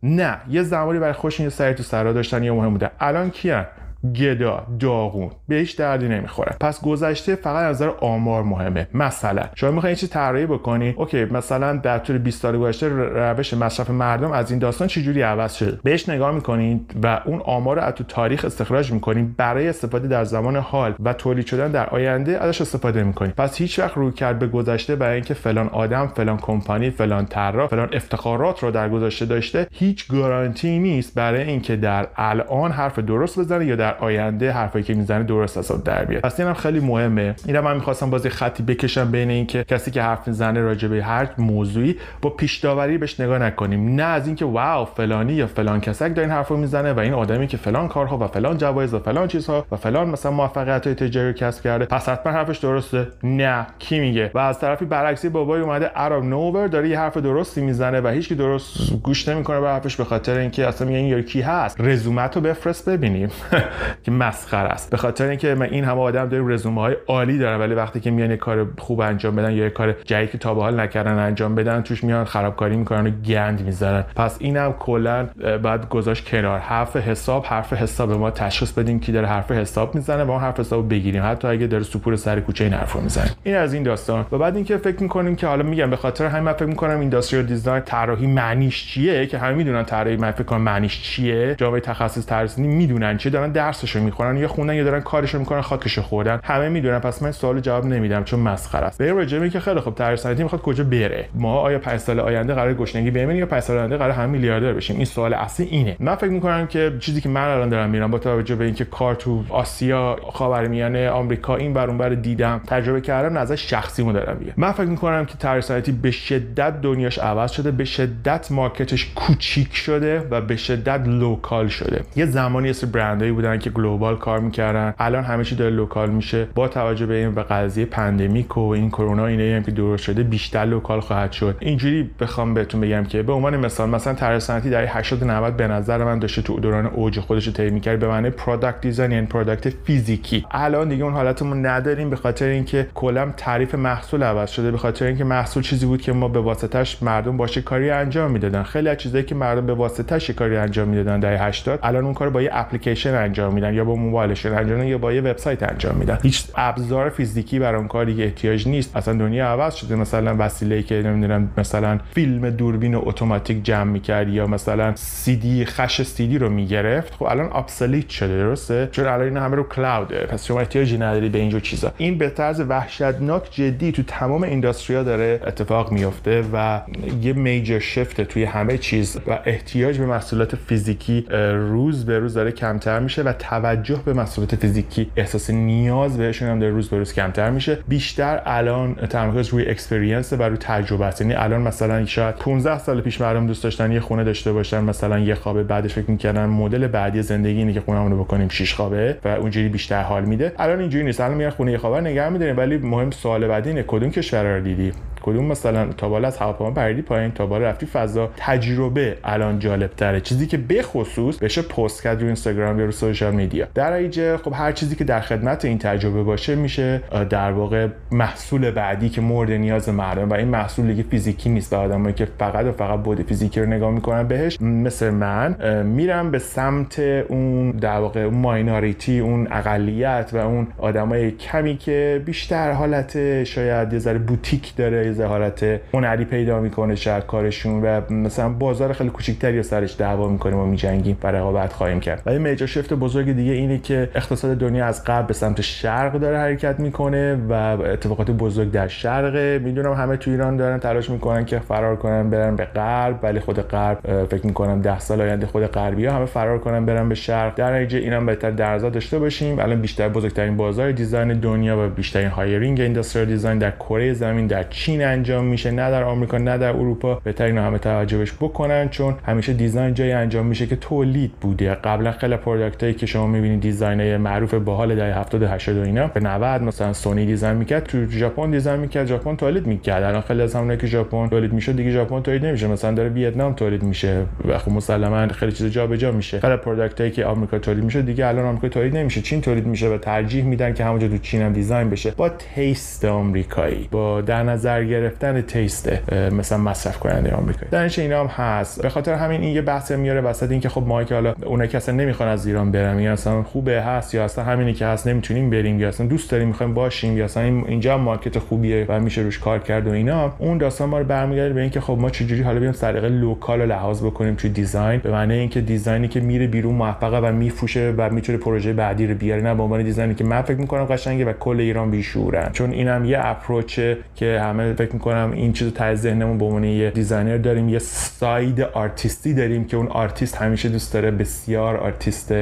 نه. یه زمانی برای خوش یه سری تو سرا داشتن یا مهم بوده. الان کیان؟ گدا داغون به هیچ دردی نمی‌خوره. پس گذشته فقط نظر آمار مهمه. مثلا شما می‌خواین چیز طراحی بکنی اوکی مثلا در طول 20 سال گذشته روش مصرف مردم از این داستان چجوری عوض شده بهش نگاه می‌کنید و اون آمار رو از تو تاریخ استخراج می‌کنید برای استفاده در زمان حال و تولید شدن در آینده ازش استفاده می‌کنید پس هیچ وقت روی کرد به گذشته برای اینکه فلان آدم فلان کمپانی فلان طراح فلان افتخارات رو در گذشته داشته هیچ گارانتی نیست برای اینکه در الان حرف درست بزنه یا در آینده حرفایی که می‌زنه درست از در بیاد پس اینم خیلی مهمه. اینا من می‌خواستم بازی خطی بکشم بین اینکه کسی که حرف می‌زنه راجع به هر موضوعی با پیش داوری بهش نگاه نکنیم. نه از اینکه واو فلانی یا فلان کسک داره این حرفو می‌زنه و این آدمی که فلان کارها و فلان جوایز و فلان چیزها و فلان مثلا موفقیت های تجاری کسب کرده. پس حتما حرفش درسته. نه. کی میگه؟ و از طرفی برعکسی بابای اومده عرب نوور داره یه حرف درستی می‌زنه و هیچ درست گوش نمی‌کنه به حرفش به خاطر اینکه اصلا میگه این کی هست. رزومتو بفرست ببینیم. که مسخره است. به خاطر اینکه من این همه آدم داریم رزومه های عالی دارن ولی وقتی که میان کار خوب انجام بدن یا یه کار جدید که تا به حال نکردن انجام بدن توش میان خرابکاری می‌کنن و گند می‌زنن پس اینم کلا بعد گذاشت کنار. حرف حساب حرف حساب ما تشخیص بدیم کی داره حرف حساب می‌زنه و ما حرف حساب بگیریم. حتی اگه داره سپور سر کوچه این حرفو می‌زنه. این از این داستان. و بعد اینکه فکر می‌کنیم که حالا میگم به خاطر همین من فکر می‌کنم اینداستریال دیزاین طراحی معنیش چیه؟ که همه می‌دونن طراحی من فکر کنم معنیش چیه. جامعه تخصص طراحی می‌دونن چه دارن درسشو می‌خونن یا خوندن یا دارن کارشو می‌کنن خاکشو خوردن. همه می‌دونن پس من سوال جواب نمیدم چون مسخره است. به رجمی که خیلی خوب طراح صنعتی می‌خواد کجا بره. ما آیا 5 سال آینده قرار گشنگی بمیریم یا 5 سال آینده قرار هم میلیاردر بشیم؟ این سوال اصلی اینه. من فکر می‌کنم که چیزی که من الان دارم میرم با توجه به اینکه کار تو آسیا خاورمیانه آمریکا این بر اون بر دیدم تجربه کردم نظر شخصیمو دارم میگم من فکر می‌کنم که طراح صنعتی به شدت دنیاش عوض شده به شدت market ش کوچیک شده و به شدت local شده. یه زمانی اسم برندهایی بودن بودن که global کار می‌کردن. الان همه چی داره local میشه. با توجه به این به قضیه pandemic و این کرونا اینه هم که درست شده بیشتر local خواهد شد. اینجوری بخوام بهتون بگم که به عنوان مثال مثلا طراح صنعتی در 80 90 به نظر من داشته تو دوران اوج خودش رو طی می‌کرد به معنی product design یعنی product فیزیکی. الان دیگه اون حالتمون نداریم به خاطر اینکه کلا تعریف محصول عوض شده به خاطر اینکه محصول چیزی بود که ما به واسطش مردم باشه کاری انجام می‌دادن. خیلی از چیزایی که مردم به واسطش کاری انجام می‌دادن در 80 الان اون کار با یه اپلیکیشن انجام میدن یا با موبایلشون انجام یا با یه وبسایت انجام میدن. هیچ ابزار فیزیکی برای اون کاری احتیاج نیست. اصلا دنیا عوض شده. مثلا وسیله که نمی‌دونم مثلا فیلم دوربین اتوماتیک جمع می‌کرد یا مثلا سی دی خش سی دی رو می‌گرفت. خب الان ابسلیت شده درسته؟ چون الان این همه رو کلاوده پس شما احتیاجی نداری به اینجور چیزا. این به طرز وحشتناک جدی تو تمام اینداستریا داره اتفاق میفته و یه major shift توی همه چیز و احتیاج به محصولات فیزیکی روز به روز داره کمتر میشه و توجه به محصولات فیزیکی احساس نیاز بهشون هم داره روز به روز کمتر میشه. بیشتر الان تمرکز روی experience و روی تجربه است. یعنی الان مثلا شاید 15 سال پیش مردم دوست داشتن یه خونه داشته باشن مثلا یه خوابه بعدش فکر می‌کردن مدل بعدی زندگی اینه که خونهمون رو بکنیم شش خوابه و اونجوری بیشتر حال میده. الان اینجوری نیست. الان میرن خونه یه خوابه نگه میداریم ولی مهم سوال بعدی اینه کدوم کشور رو دیدی؟ کدوم مثلا تا بالا از هواپیما پریدی پایین تا بالا رفتی فضا؟ تجربه الان جالب تره چیزی که به خصوص بشه پست کرد رو اینستاگرام یا رو سوشال میدیا. در ایجه خب هر چیزی که در خدمت این تجربه باشه میشه در واقع محصول بعدی که مورد نیاز مردم و این محصول دیگه فیزیکی نیست و آدمایی که فقط و فقط بود فیزیکی رو نگاه می‌کنن بهش مثل من میرم به سمت اون در واقع مایناریتی اون اقلیت و اون آدمای کمی که بیشتر حالت شاید یه ذره بوتیک داره یه حالت هنری پیدا می‌کنه شاید کارشون و مثلا بازار خیلی کوچیکتری سرش دعوا می‌کنیم و میجنگیم و رقابت خواهیم کرد. ولی میجر شفت بزرگ دیگه اینه که اقتصاد دنیا از قبل به سمت شرق داره حرکت می‌کنه و اتفاقات بزرگ در شرق می‌دونم همه تو ایران دارن تلاش می‌کنن که فرار کنن برن به غرب ولی خود غرب فکر می‌کنم 10 سال آینده خود غربی ها همه فرار کنن برن به شرق. در نتیجه اینم بهتر در نظر داشته باشیم. الان بیشتر بزرگترین بازار design دنیا و بیشترین hiring industrial design در کره زمین در چین انجام میشه. نه در آمریکا نه در اروپا. بهتر اینو همه توجه بهش بکنن چون همیشه design جای انجام میشه که تولید بوده. قبلا خیلی product ایی که شما می‌بینید design ای معروف باحال دهه 70 80 و اینا به 90 مثلا سونی design می‌کرد تو ژاپن design می‌کرد ژاپن تولید می‌کرد. الان خیلی از همونایی که ژاپن تولید میشه دیگه ژاپن تولید نمیشه. مثلا داره ویتنام تولید میشه. و خب مسلما خیلی چیز جابجا میشه. خیلی product ایی که آمریکا تولید میشه دیگه الان آمریکا تولید نمیشه. چین تولید میشه و ترجیح میدن که همونجا تو چین هم design بشه. با taste آمریکایی با در نظر گرفتن taste مثلا مصرف کننده آمریکایی. در اینا هم هست. به خاطر همین این یه بحث میاره وسط اینکه خب ما که حالا اونایی که اصلا نمی‌خوان از ایران برن. یا اصلا خوبه هست یا اصلا همینی که هست نمی‌تونیم بریم یا اصلا دوست داریم می‌خوایم باشیم یا اصلا اینجا market خوبیه و میشه روش کار کرد و اینا. اون داستان ما رو برمیگرده به اینکه خب ما چجوری حالا بیام طریق local لحاظ بکنیم توی design به معنی اینکه design ی که میره بیرون موفقه و میفروشه و می‌تونه پروژه بعدی رو بیاره. نه به عنوان design ی که من فکر می‌کنم قشنگه و کل ایران بیشورن چون اینم یه approach ه که همه فکر می‌کنم این چیزو ته ذهنمون به عنوان یه designer داریم یه side artist ی داریم که اون آرتیست همیشه دوست داره بسیار آرتیست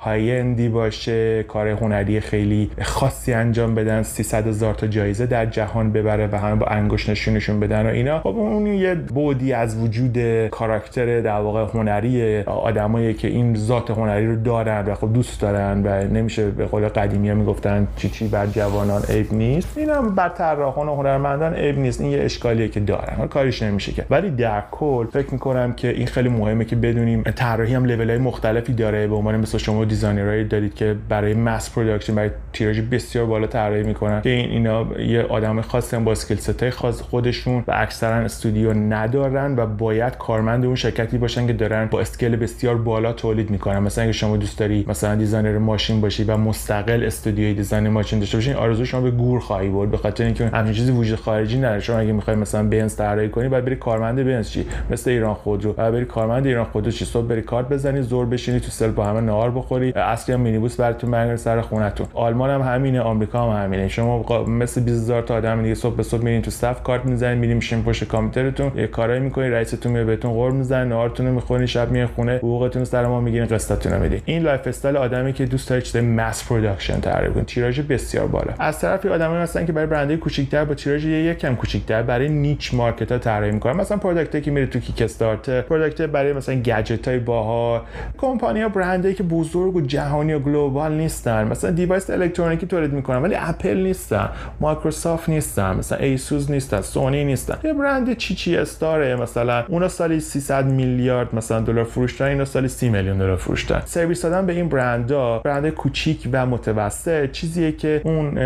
های اندی باشه کار هنری خیلی خاصی انجام بدن 300 هزار تا جایزه در جهان ببره و همه با انگشت نشونشون بدن و اینا. خب اون یه بودی از وجود کاراکتر در واقع هنری آدمایی که این ذات هنری رو دارن و خب دوست دارن و نمیشه به قول قدیمی ها می‌گفتن چی چی بر جوانان عیب نیست. اینم بر طراحان و هنرمندان عیب نیست. این یه اشکالیه که دارن. کاریش نمیشه کرد ولی در کل فکر می‌کنم که این خیلی مهمه که بدونیم طراحی هم لول های مختلفی داره به عنوان مثل شما designer ایی دارید که برای mass production برای تیراژ بسیار بالا طراحی می‌کنن. که این اینا یه آدم خاصی هم با skill set ای خاص خودشون و اکثرا studio ندارن و باید کارمند اون شرکتی باشن که دارن با scale بسیار بالا تولید می‌کنن. مثلا اگه شما دوست داری مثلا designer ماشین باشی و مستقل studio ی design ماشین داشته باشین آرزو شما به گور خواهی برد. به خاطر اینکه همچین چیزی وجود خارجی نداره. شما اگه می‌خوای مثلا بنز طراحی کنی باید بری کارمند بنز چی؟ مثل ایران خودرو. بعد بری کارمند ایران خودرو چی؟ صبح بری کارت بزنی ظهر بشینی تو سل با همه نهار بخوری اصلی هم مینیبوس براتون برگرد سر خونتون آلمان هم همینه آمریکا هم همینه. شما مثل 20000 تا آدم دیگه صبح به صبح میرین تو صف کارت می‌زنین میرین میشین پشت کامپیوترتون یه کارایی می‌کنین رئیستون میاد بهتون غر می‌زنه نهارتون رو می‌خورین شب میرین خونه حقوقتون سر ما می‌گیرین قسطتون رو میدین. این lifestyle آدمی که دوست داره چیز mass production تعریف کنه. تیراژ بسیار بالا. از طرفی آدمایی هستن که برای برندای کوچیک‌تر با تیراژ یکم کوچیک‌تر برای niche market ها طراحی می‌کنن. مثلا product ی که میره تو Kickstarter product برای مثلا گجت های باحال کمپانی ها برندی که بزرگ و جهانی و global نیستن. مثلا device الکترونیکی تولید می‌کنن ولی اپل نیستن مایکروسافت نیستن مثلا ASUS نیستن سونی نیستن. یه برند چی چی استاره مثلا اونا سالی 300 میلیارد مثلا دلار فروش دارن اینا سالی 30 میلیون دلار فروش دارن سرویس دادن به این برندها برند کوچیک و متوسط چیزیه که اون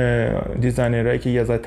designer ایی که یه ذره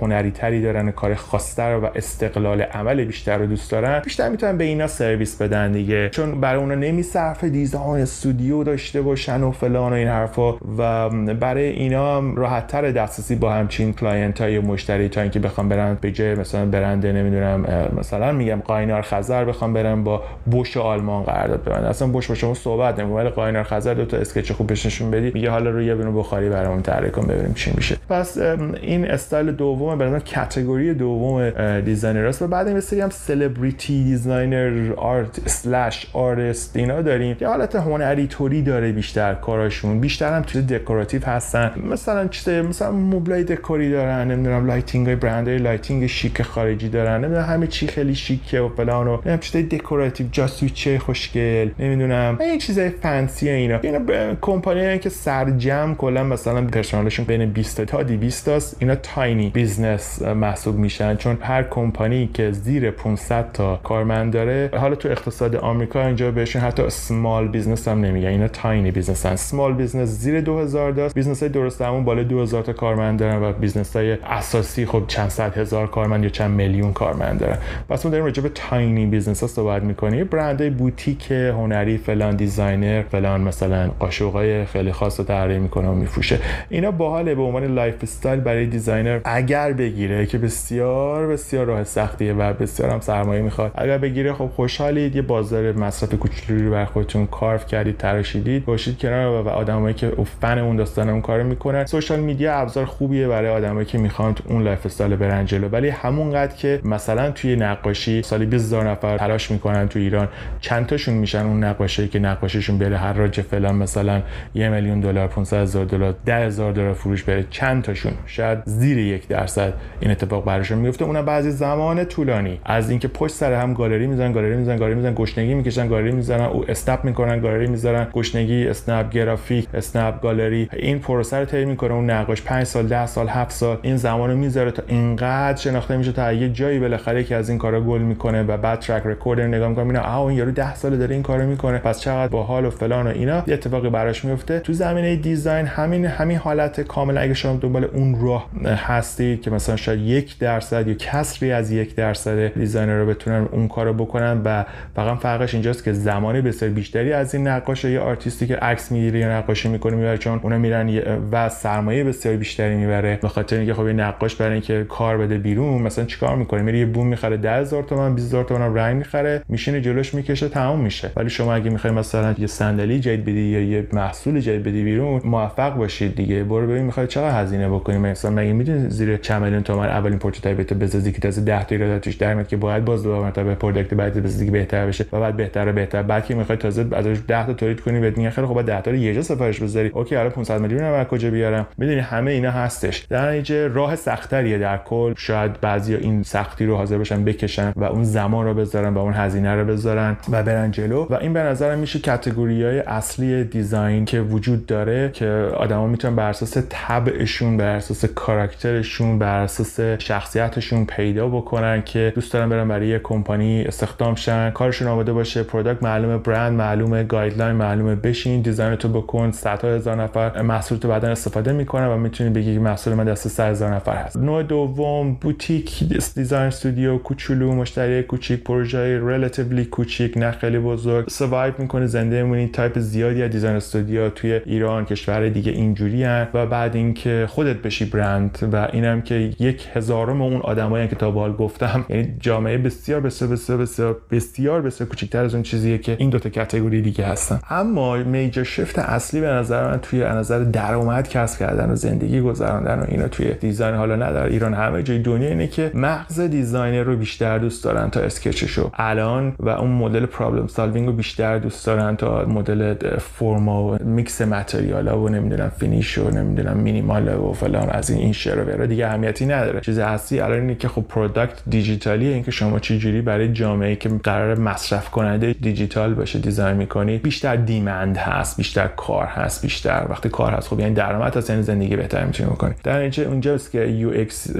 هنری تری دارن کار خاصتر و استقلال عمل بیشتر رو دوست دارن بیشتر می‌تونن به اینا سرویس بدن دیگه. چون برای اونا نمیصرفه design studio داشته باشن و فلان و این حرفا. و برای اینا هم راحت تر دسترسی با همچین client های مشتری تا اینکه بخوام برن به جای مثلا برند نمی‌دونم مثلا میگم قاینار خزر بخوام برم با بوش آلمان قرارداد ببندم اصلا بوش با شما صحبت نمی‌کنه ولی قاینار خزر دو تا sketch خوب بهش بدی میگه حالا روی یه دونه بخاری برامون طراحی کن ببینیم چی میشه. پس این استایل دوم یا category دوم designer است و بعد این سری هم celebrity designer art slash artist اینا داریم که حالت هنری داره بیشتر کاراشون بیشتر هم توی decorative هستن. مثلا چیز مثلا مبلای دکوری دارن نمی‌دونم lighting های برند های lighting شیک خارجی دارن. نمی‌دونم همه چی خیلی شیکه و فلان و نمی‌دونم چیزای decorative جاسوییچی خوشگل نمی‌دونم این چیزای fancy اینا. اینا کمپانی که سرجم کلا مثلا پرسنلشون بین 20 تا 200 است اینا tiny business محسوب میشن. چون هر کمپانی که زیر 500 تا کارمند داره حالا تو اقتصاد آمریکا اینجا بهشون حتی small business هم نمیگن. اینا tiny بیزنس هن سمال بیزنس زیر 2000 تا business های درست همون بالا 2000 تا کارمند دارن و business های اساسی خب چند صد هزار کارمند یا چند میلیون کارمند دارن. پس ما داریم راجع به tiny business ها صحبت می‌کنیم. برندهای boutique هنری فلان designer فلان مثلا قاشقای خیلی خاص رو طراحی می‌کنه و میفروشه. اینا باحاله به عنوان lifestyle برای designer. اگر بگیره که بسیار بسیار راه سختیه و بسیار هم سرمایه می‌خواد. اگر بگیره خب خوشحالید. یه بازار مصرف کوچولویی رو برا خودتون carve کردید تراشیدید باشید کنار و آدمایی که فن اون داستان اون کارو می‌کنن. social media ابزار خوبیه برای آدمایی که می‌خوان اون lifestyle برن جلو. ولی همونقدر که مثلا توی نقاشی سالی 20000 نفر تلاش می‌کنن تو ایران چند تاشون میشن اون نقاشی که نقاشیشون بره؟ حراج فلان مثلا یه میلیون دلار 500 هزار دلار 10000 دلار فروش بره. چند تاشون شاید زیر یک درصد این اتفاق براشون میفته اونم بعضی زمان طولانی. از اینکه پشت سر هم گالری می‌زنن گالری می‌زنن گالری می‌زنن گشنگی می‌کشن گالری می‌زنن او اسنپ می‌کنن گالری می‌ذارن گشنگی اسنپ گرافیک اسنپ گالری این پروسه رو طی می‌کنه اون نقاش 5 سال 10 سال 7 سال این زمانو می‌ذاره تا اینقدر شناخته میشه تا یه جایی بالاخره که از این کارا گل می‌کنه و بعد track record رو نگاه می‌کنه اینا آ این یارو 10 سال داره این کارو می‌کنه پس چقدر باحال و فلان و اینا. یه اتفاقی براش میفته تو زمینه design همین همین حالت کامل اگه شما دنبال اون راه هستید که مثلا شاید یک درصد یا کسری از یک درصد designer رو بتونن اون کارو بکنن و فقط فرقش اینجاست که زمانی بسیار بیشتری از این نقاش یا آرتیستی که عکس می‌گیره یا نقاشی می‌کنه می‌بره چون اونا میرن و سرمایه بسیار بیشتری می‌بره. به خاطر اینکه خب نقاش برای اینکه کار بده بیرون مثلا چیکار می‌کنه میره یه بوم می‌خره 10000 تومان 20000 تومان رنگ می‌خره میشینه جلوش می‌کشه تمام میشه. ولی شما اگه می‌خوای مثلا یه صندلی جدید بدی یا یه محصول جدید بدی بیرون موفق باشید دیگه. برو ببین می‌خوای چقدر هزینه بکنی. مثلا مگه می‌دونی زیر میلیون تومان اولین prototype بسازی که تازه 10 تا توش درمیاد که باید باز دو مرتبه product بعد بسازی که بهتر بشه و بعد بهتر و بهتر. بعد که می‌خوای تازه ازش 10 تا تولید کنی بهت میگن خیلی خب 10 تا یه جا سفارش بذاری. okay حالا 500 میلیون رو کجا بیارم؟ می‌دونی همه اینا هستش. در نتیجه راه سختریه در کل. شاید بعضی این سختی رو حاضر باشن بکشن و اون زمان رو بذارن و اون هزینه رو بذارن و برن جلو. و این به نظرم میشه category های اصلی design که وجود داره که آدما می‌تونن بر اساس طبعشون بر اساس کاراکترشون بر اساس شخصیتشون پیدا بکنن که دوست دارن برن برای یه کمپانی استخدام شن. کارشون آماده باشه product معلومه برند معلومه guideline معلومه بشین design تو بکن صدها هزار نفر محصول تو بعدا استفاده می‌کنن و می‌تونی بگی محصول من دست 100 هزار نفر هست. نوع دوم boutique design studio کوچولو مشتری کوچیک پروژه relatively کوچیک نه خیلی بزرگ. survive می‌کنه زنده میمونی تایپ زیادی از design studio توی ایران کشور دیگه اینجوری و بعد اینکه خودت بشی برند و اینم که یک هزارم اون آدمایی که تا الان گفتم. یعنی جامعه بسیار بسیار بسیار بسیار بسیار بسیار کوچیک‌تر از اون چیزیه که این دوتا category دیگه هستن. اما major shift اصلی به نظر من توی نظر درآمد کسب کردن و زندگی گذراندن و اینا توی design حالا نداره ایران همه جای دنیا اینه که مغز designer رو بیشتر دوست دارن تا sketch شو الان و اون مدل problem solving رو بیشتر دوست دارن تا مدل فرما و mix material ا و نمی‌دونم finish و نمی‌دونم مینیمال و فلان از این این شعر دیگه اهمیتی نداره. چیز اصلی الان اینه که خب product دیجیتالیه اینکه شما چه جوری برای جامعه که قرار مصرف کننده دیجیتال باشه design می‌کنی بیشتر demand demand هست بیشتر کار هست بیشتر. وقتی کار هست خب یعنی درآمد هست یعنی زندگی بهتر می‌تونی بکنی. در نتیجه اونجاست که UX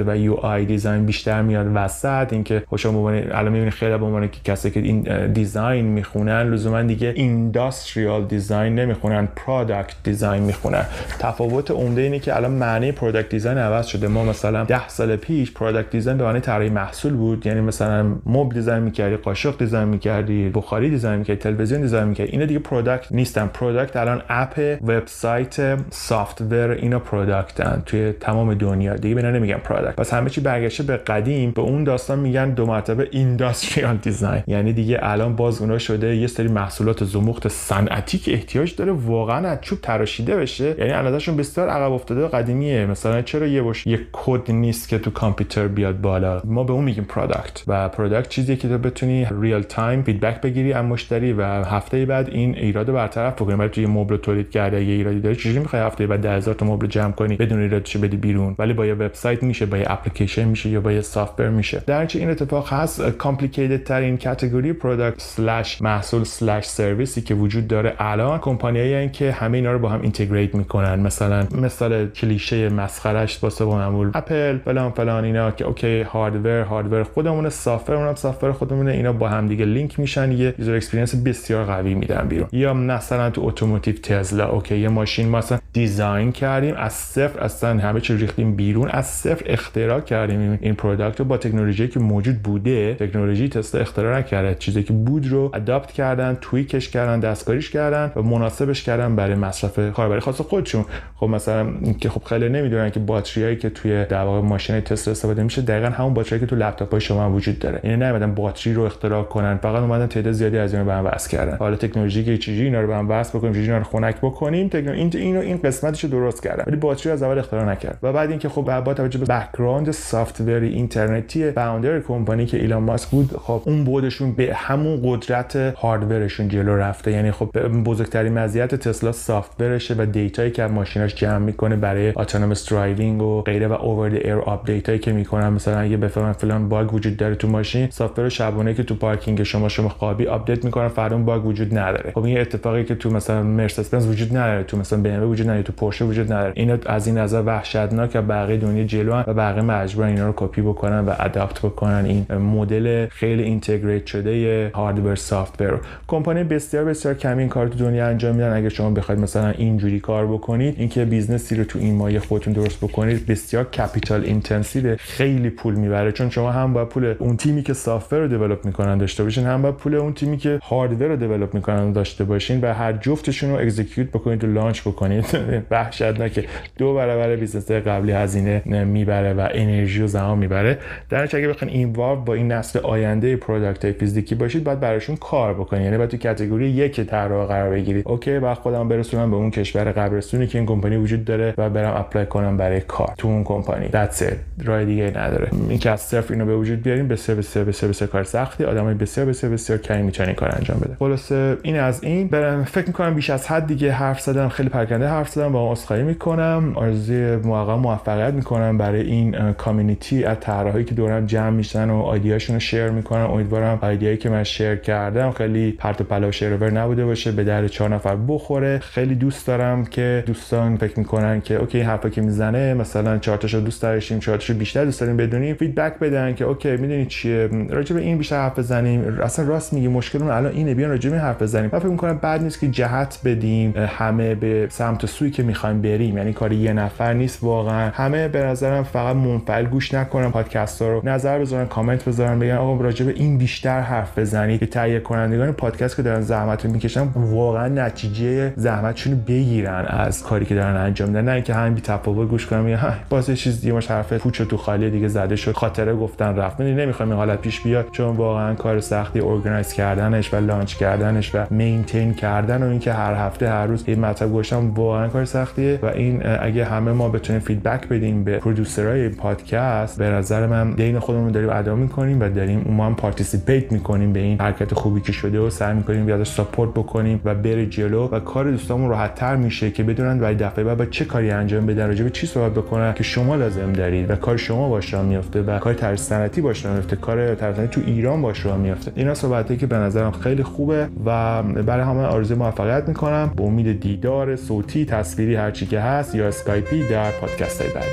و UI design بیشتر میاد وسط. اینکه خوشا عنوان الان می‌بینی خیلی به عنوان که کسی که این design می‌خونن لزوما دیگه industrial design نمی‌خونن product design می‌خونن. تفاوت عمده اینه که الان معنی product design عوض شده. ما مثلا 10 سال پیش product design به معنی طراحی محصول بود. یعنی مثلا مبل design می‌کردی قاشق design می‌کردی بخاری design می‌کردی تلویزیون design می‌کردی. اینا دیگه product نیستن. product الان app website software اینا product ن توی تمام دنیا. دیگه به نمیگن product. پس همه چی برگشته به قدیم. به اون داستان میگن دو مرتبه industrial design یعنی دیگه الان باز اونا شده یه سری محصولات زمخت صنعتی که احتیاج داره واقعا از چوب تراشیده بشه. یعنی ازشون بسیار عقب افتاده قدیمیه. مثلا چرا یه باش یه کد نیست که تو کامپیوتر بیاد بالا؟ ما به اون میگیم product. و product چیزی که تو بتونی real time feedback بگیری از مشتری و هفته بعد این ایراد برطرف بکنی ولی توی مبل تولید کرده یه ایرادی داری چجوری می‌خوای هفته بعد 10000 تا مبل جمع کنی؟ بدون ایرادش بدی بیرون؟ ولی با یه وبسایت میشه با یه اپلیکیشن میشه یا با یه software میشه. در این اتفاق هست؟ complicated ترین category product slash محصول slash سرویسی که وجود داره الان. کمپانیایی که همه اینا رو با هم integrate می‌کنن. مثلا مثال کلیشه مسخرش واسه معمول. اپل فلان فلان اینا که okay hardware hardware خودمون software اونم software خودمون اینا با هم دیگه لینک میشن یه user experience بسیار قوی میدن بیرون. یا مثلا تو automotive تسلا okay یه ماشین مثلا design کردیم از صفر اصلا همه چی ریختیم بیرون از صفر اختراع کردیم این product رو با تکنولوژی که موجود بوده تکنولوژی تسلا اختراع نکرده چیزی که بود رو adapt کردن tweak ش کردن دستکاریش کردن و مناسبش کردن برای مصرف کاربری خاص خودشون. خب مثلا که خب خیلی نمی‌دونن که باتریایی که توی در واقع ماشین تسلا استفاده میشه دقیقا همون باتری که تو لپتاپ شما وجود داره. یعنی نیومدن باتری رو اختراع کنن فقط اومدن تعداد زیادی از اینا به هم وصل کردن. حالا تکنولوژی که چیزی اینا رو به هم وصل بکنیم اینا رو خنک بکنیم این اینو این قسمتش درست کردن ولی باتری از اول اختراع نکرد. و بعد اینکه خب با توجه به background software اینترنتی founder کمپانی که ایلان ماسک بود خب اون بودشون به همون قدرت hardware شون جلو رفته. یعنی خب بزرگترین مزیت تسلا software شه و data یی که ماشیناش جمع می‌کنه برای autonomous driving و غیره و over the air update ایی که می‌کنن. مثلا اگه بفهمن فلان bug وجود داره تو ماشین software شبانه که تو پارکینگ شما شما خوابی update می‌کنن فردا bug وجود نداره. خب این اتفاقی که تو مثلا مرسدس بنز وجود نداره تو مثلا بی‌ام‌و وجود نداره تو پورشه وجود نداره. اینا از این نظر وحشتناک بقیه دنیا جلو و بقیه مجبورن اینا رو کپی بکنن و adapt بکنن. این مدل خیلی integrate شده hardware software کمپانی بسیار بسیار کمی این کار تو دنیا انجام میدن. اگه شما بخواید مثلا اینجوری کار بکنید اینکه business ی رو تو این مایه خودتون درست بکنید بسیار capital intensive خیلی پول می‌بره. چون شما هم با پول اون تیمی که software رو develop می‌کنن داشته باشین هم با پول اون تیمی که hardware رو develop می‌کنن داشته باشین و هر جفتشون رو execute بکنید و launch بکنید. وحشتناکه. دو برابر business قبلی هزینه می‌بره و انرژی و زمان می‌بره. در اگه بخواید involve با این نسل آینده product فیزیکی باشید باید براشون کار بکنید. یعنی باید تو category یک طراح قرار بگیرید. okay بعد خودم برسونم به اون کشور قبرستونی که این کمپانی وجود داره و برم apply کنم برای کار تو اون کمپانی. that's it راه دیگه نداره. اینکه از صفر اینو به وجود بیاریم بسیار بسیار بسیار بسیار کار سختی. آدمای بسیار بسیار بسیار کمی می‌تونن کار انجام بده. خلاصه این از این. برم فکر می‌کنم بیش از حد دیگه حرف زدم خیلی پراکنده حرف زدم با عذرخواهی می‌کنم. آرزوی موقع موفقیت می‌کنم. برای این community از طراحایی که دورم جمع میشن و idea شون رو share می‌کنن امیدوارم idea یی که من share کردم خیلی پرت و پلا و شر و ور نبوده باشه به درد چهار نفر بخوره. خیلی دوست دارم که دوستان فکر می‌کنن که okay حرفا که می‌زنه مثلا چهار تاشو دوست داشتیم چهار تاشو بیشتر دوست داریم بدونیم feedback بدن که okay می‌دونی چیه؟ راجع به این بیشتر حرف بزنیم. اصلا راست میگی مشکلمون الان اینه بیان راجع به حرف بزنیم. من فکر می‌کنم بد نیست که جهت بدیم همه به سمت سوی که می‌خوایم بریم. یعنی کار یه نفر نیست واقعا. همه به نظرم فقط منفعل گوش نکنن پادکست ها رو نظر بذارن کامنت بذارن بگن آقا راجع به این بیشتر حرف بزنید. که تهیه کنندگان پادکست که دارن زحمت می‌کشن واقعا نتیجه زحمتشون بگیرن از کاری که دارن انجام میدن. نه اینکه همین بی تفاوت گوش کنن میگن باز یه چیز دیگه مش حرف پوچ تو خالی دیگه زده شد خاطره گفتن رفت. من نمی‌خوام این حالت پیش بیاد چون واقعا کار سختی organize کردنش و launch کردنش و maintain و اینکه هر هفته هر روز این مطلب گوشم واقعا کار سختیه. و این اگه همه ما بتونیم feedback بدیم به producer ای podcast به نظر من دین خودمون داریم ادا می‌کنیم و داریم ما هم participate می‌کنیم به این حرکت خوبی که شده و سعی می‌کنیم ازش support بکنیم و بره جلو. و کار دوستامون راحت تر میشه که بدونن برای دفعه بعد چه کاری انجام بدن راجع به چی صحبت بکنن که شما لازم دارید و کار شما باش راه میفته و کار طراح صنعتی باش راه کار طراح تو ایران باش راه میفته اینا صحبتی که به نظرم خیلی خوبه و برای همه آرزوی موفقیت می‌کنم به امید دیدار صوتی تصویری هرچی که هست یا اسکایپی در پادکست های بعدی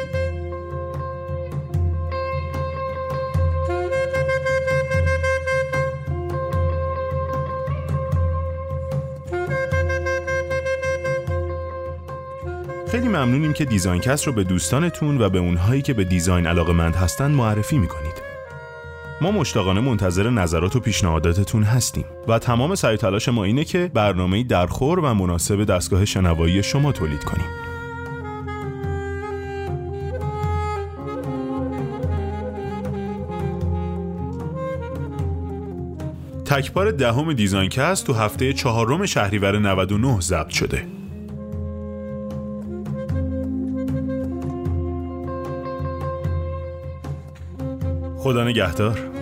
خیلی ممنونیم که دیزاینکست رو به دوستانتون و به اونهایی که به design علاقه مند هستن معرفی می‌کنید. ما مشتاقانه منتظر نظرات و پیشنهاداتتون هستیم و تمام سعی تلاش ما اینه که برنامه درخور و مناسب دستگاه شنوایی شما تولید کنیم. تکپار دهم دیزاینکست تو هفته چهارم شهریور 99 ضبط شده. خدا نگهدار.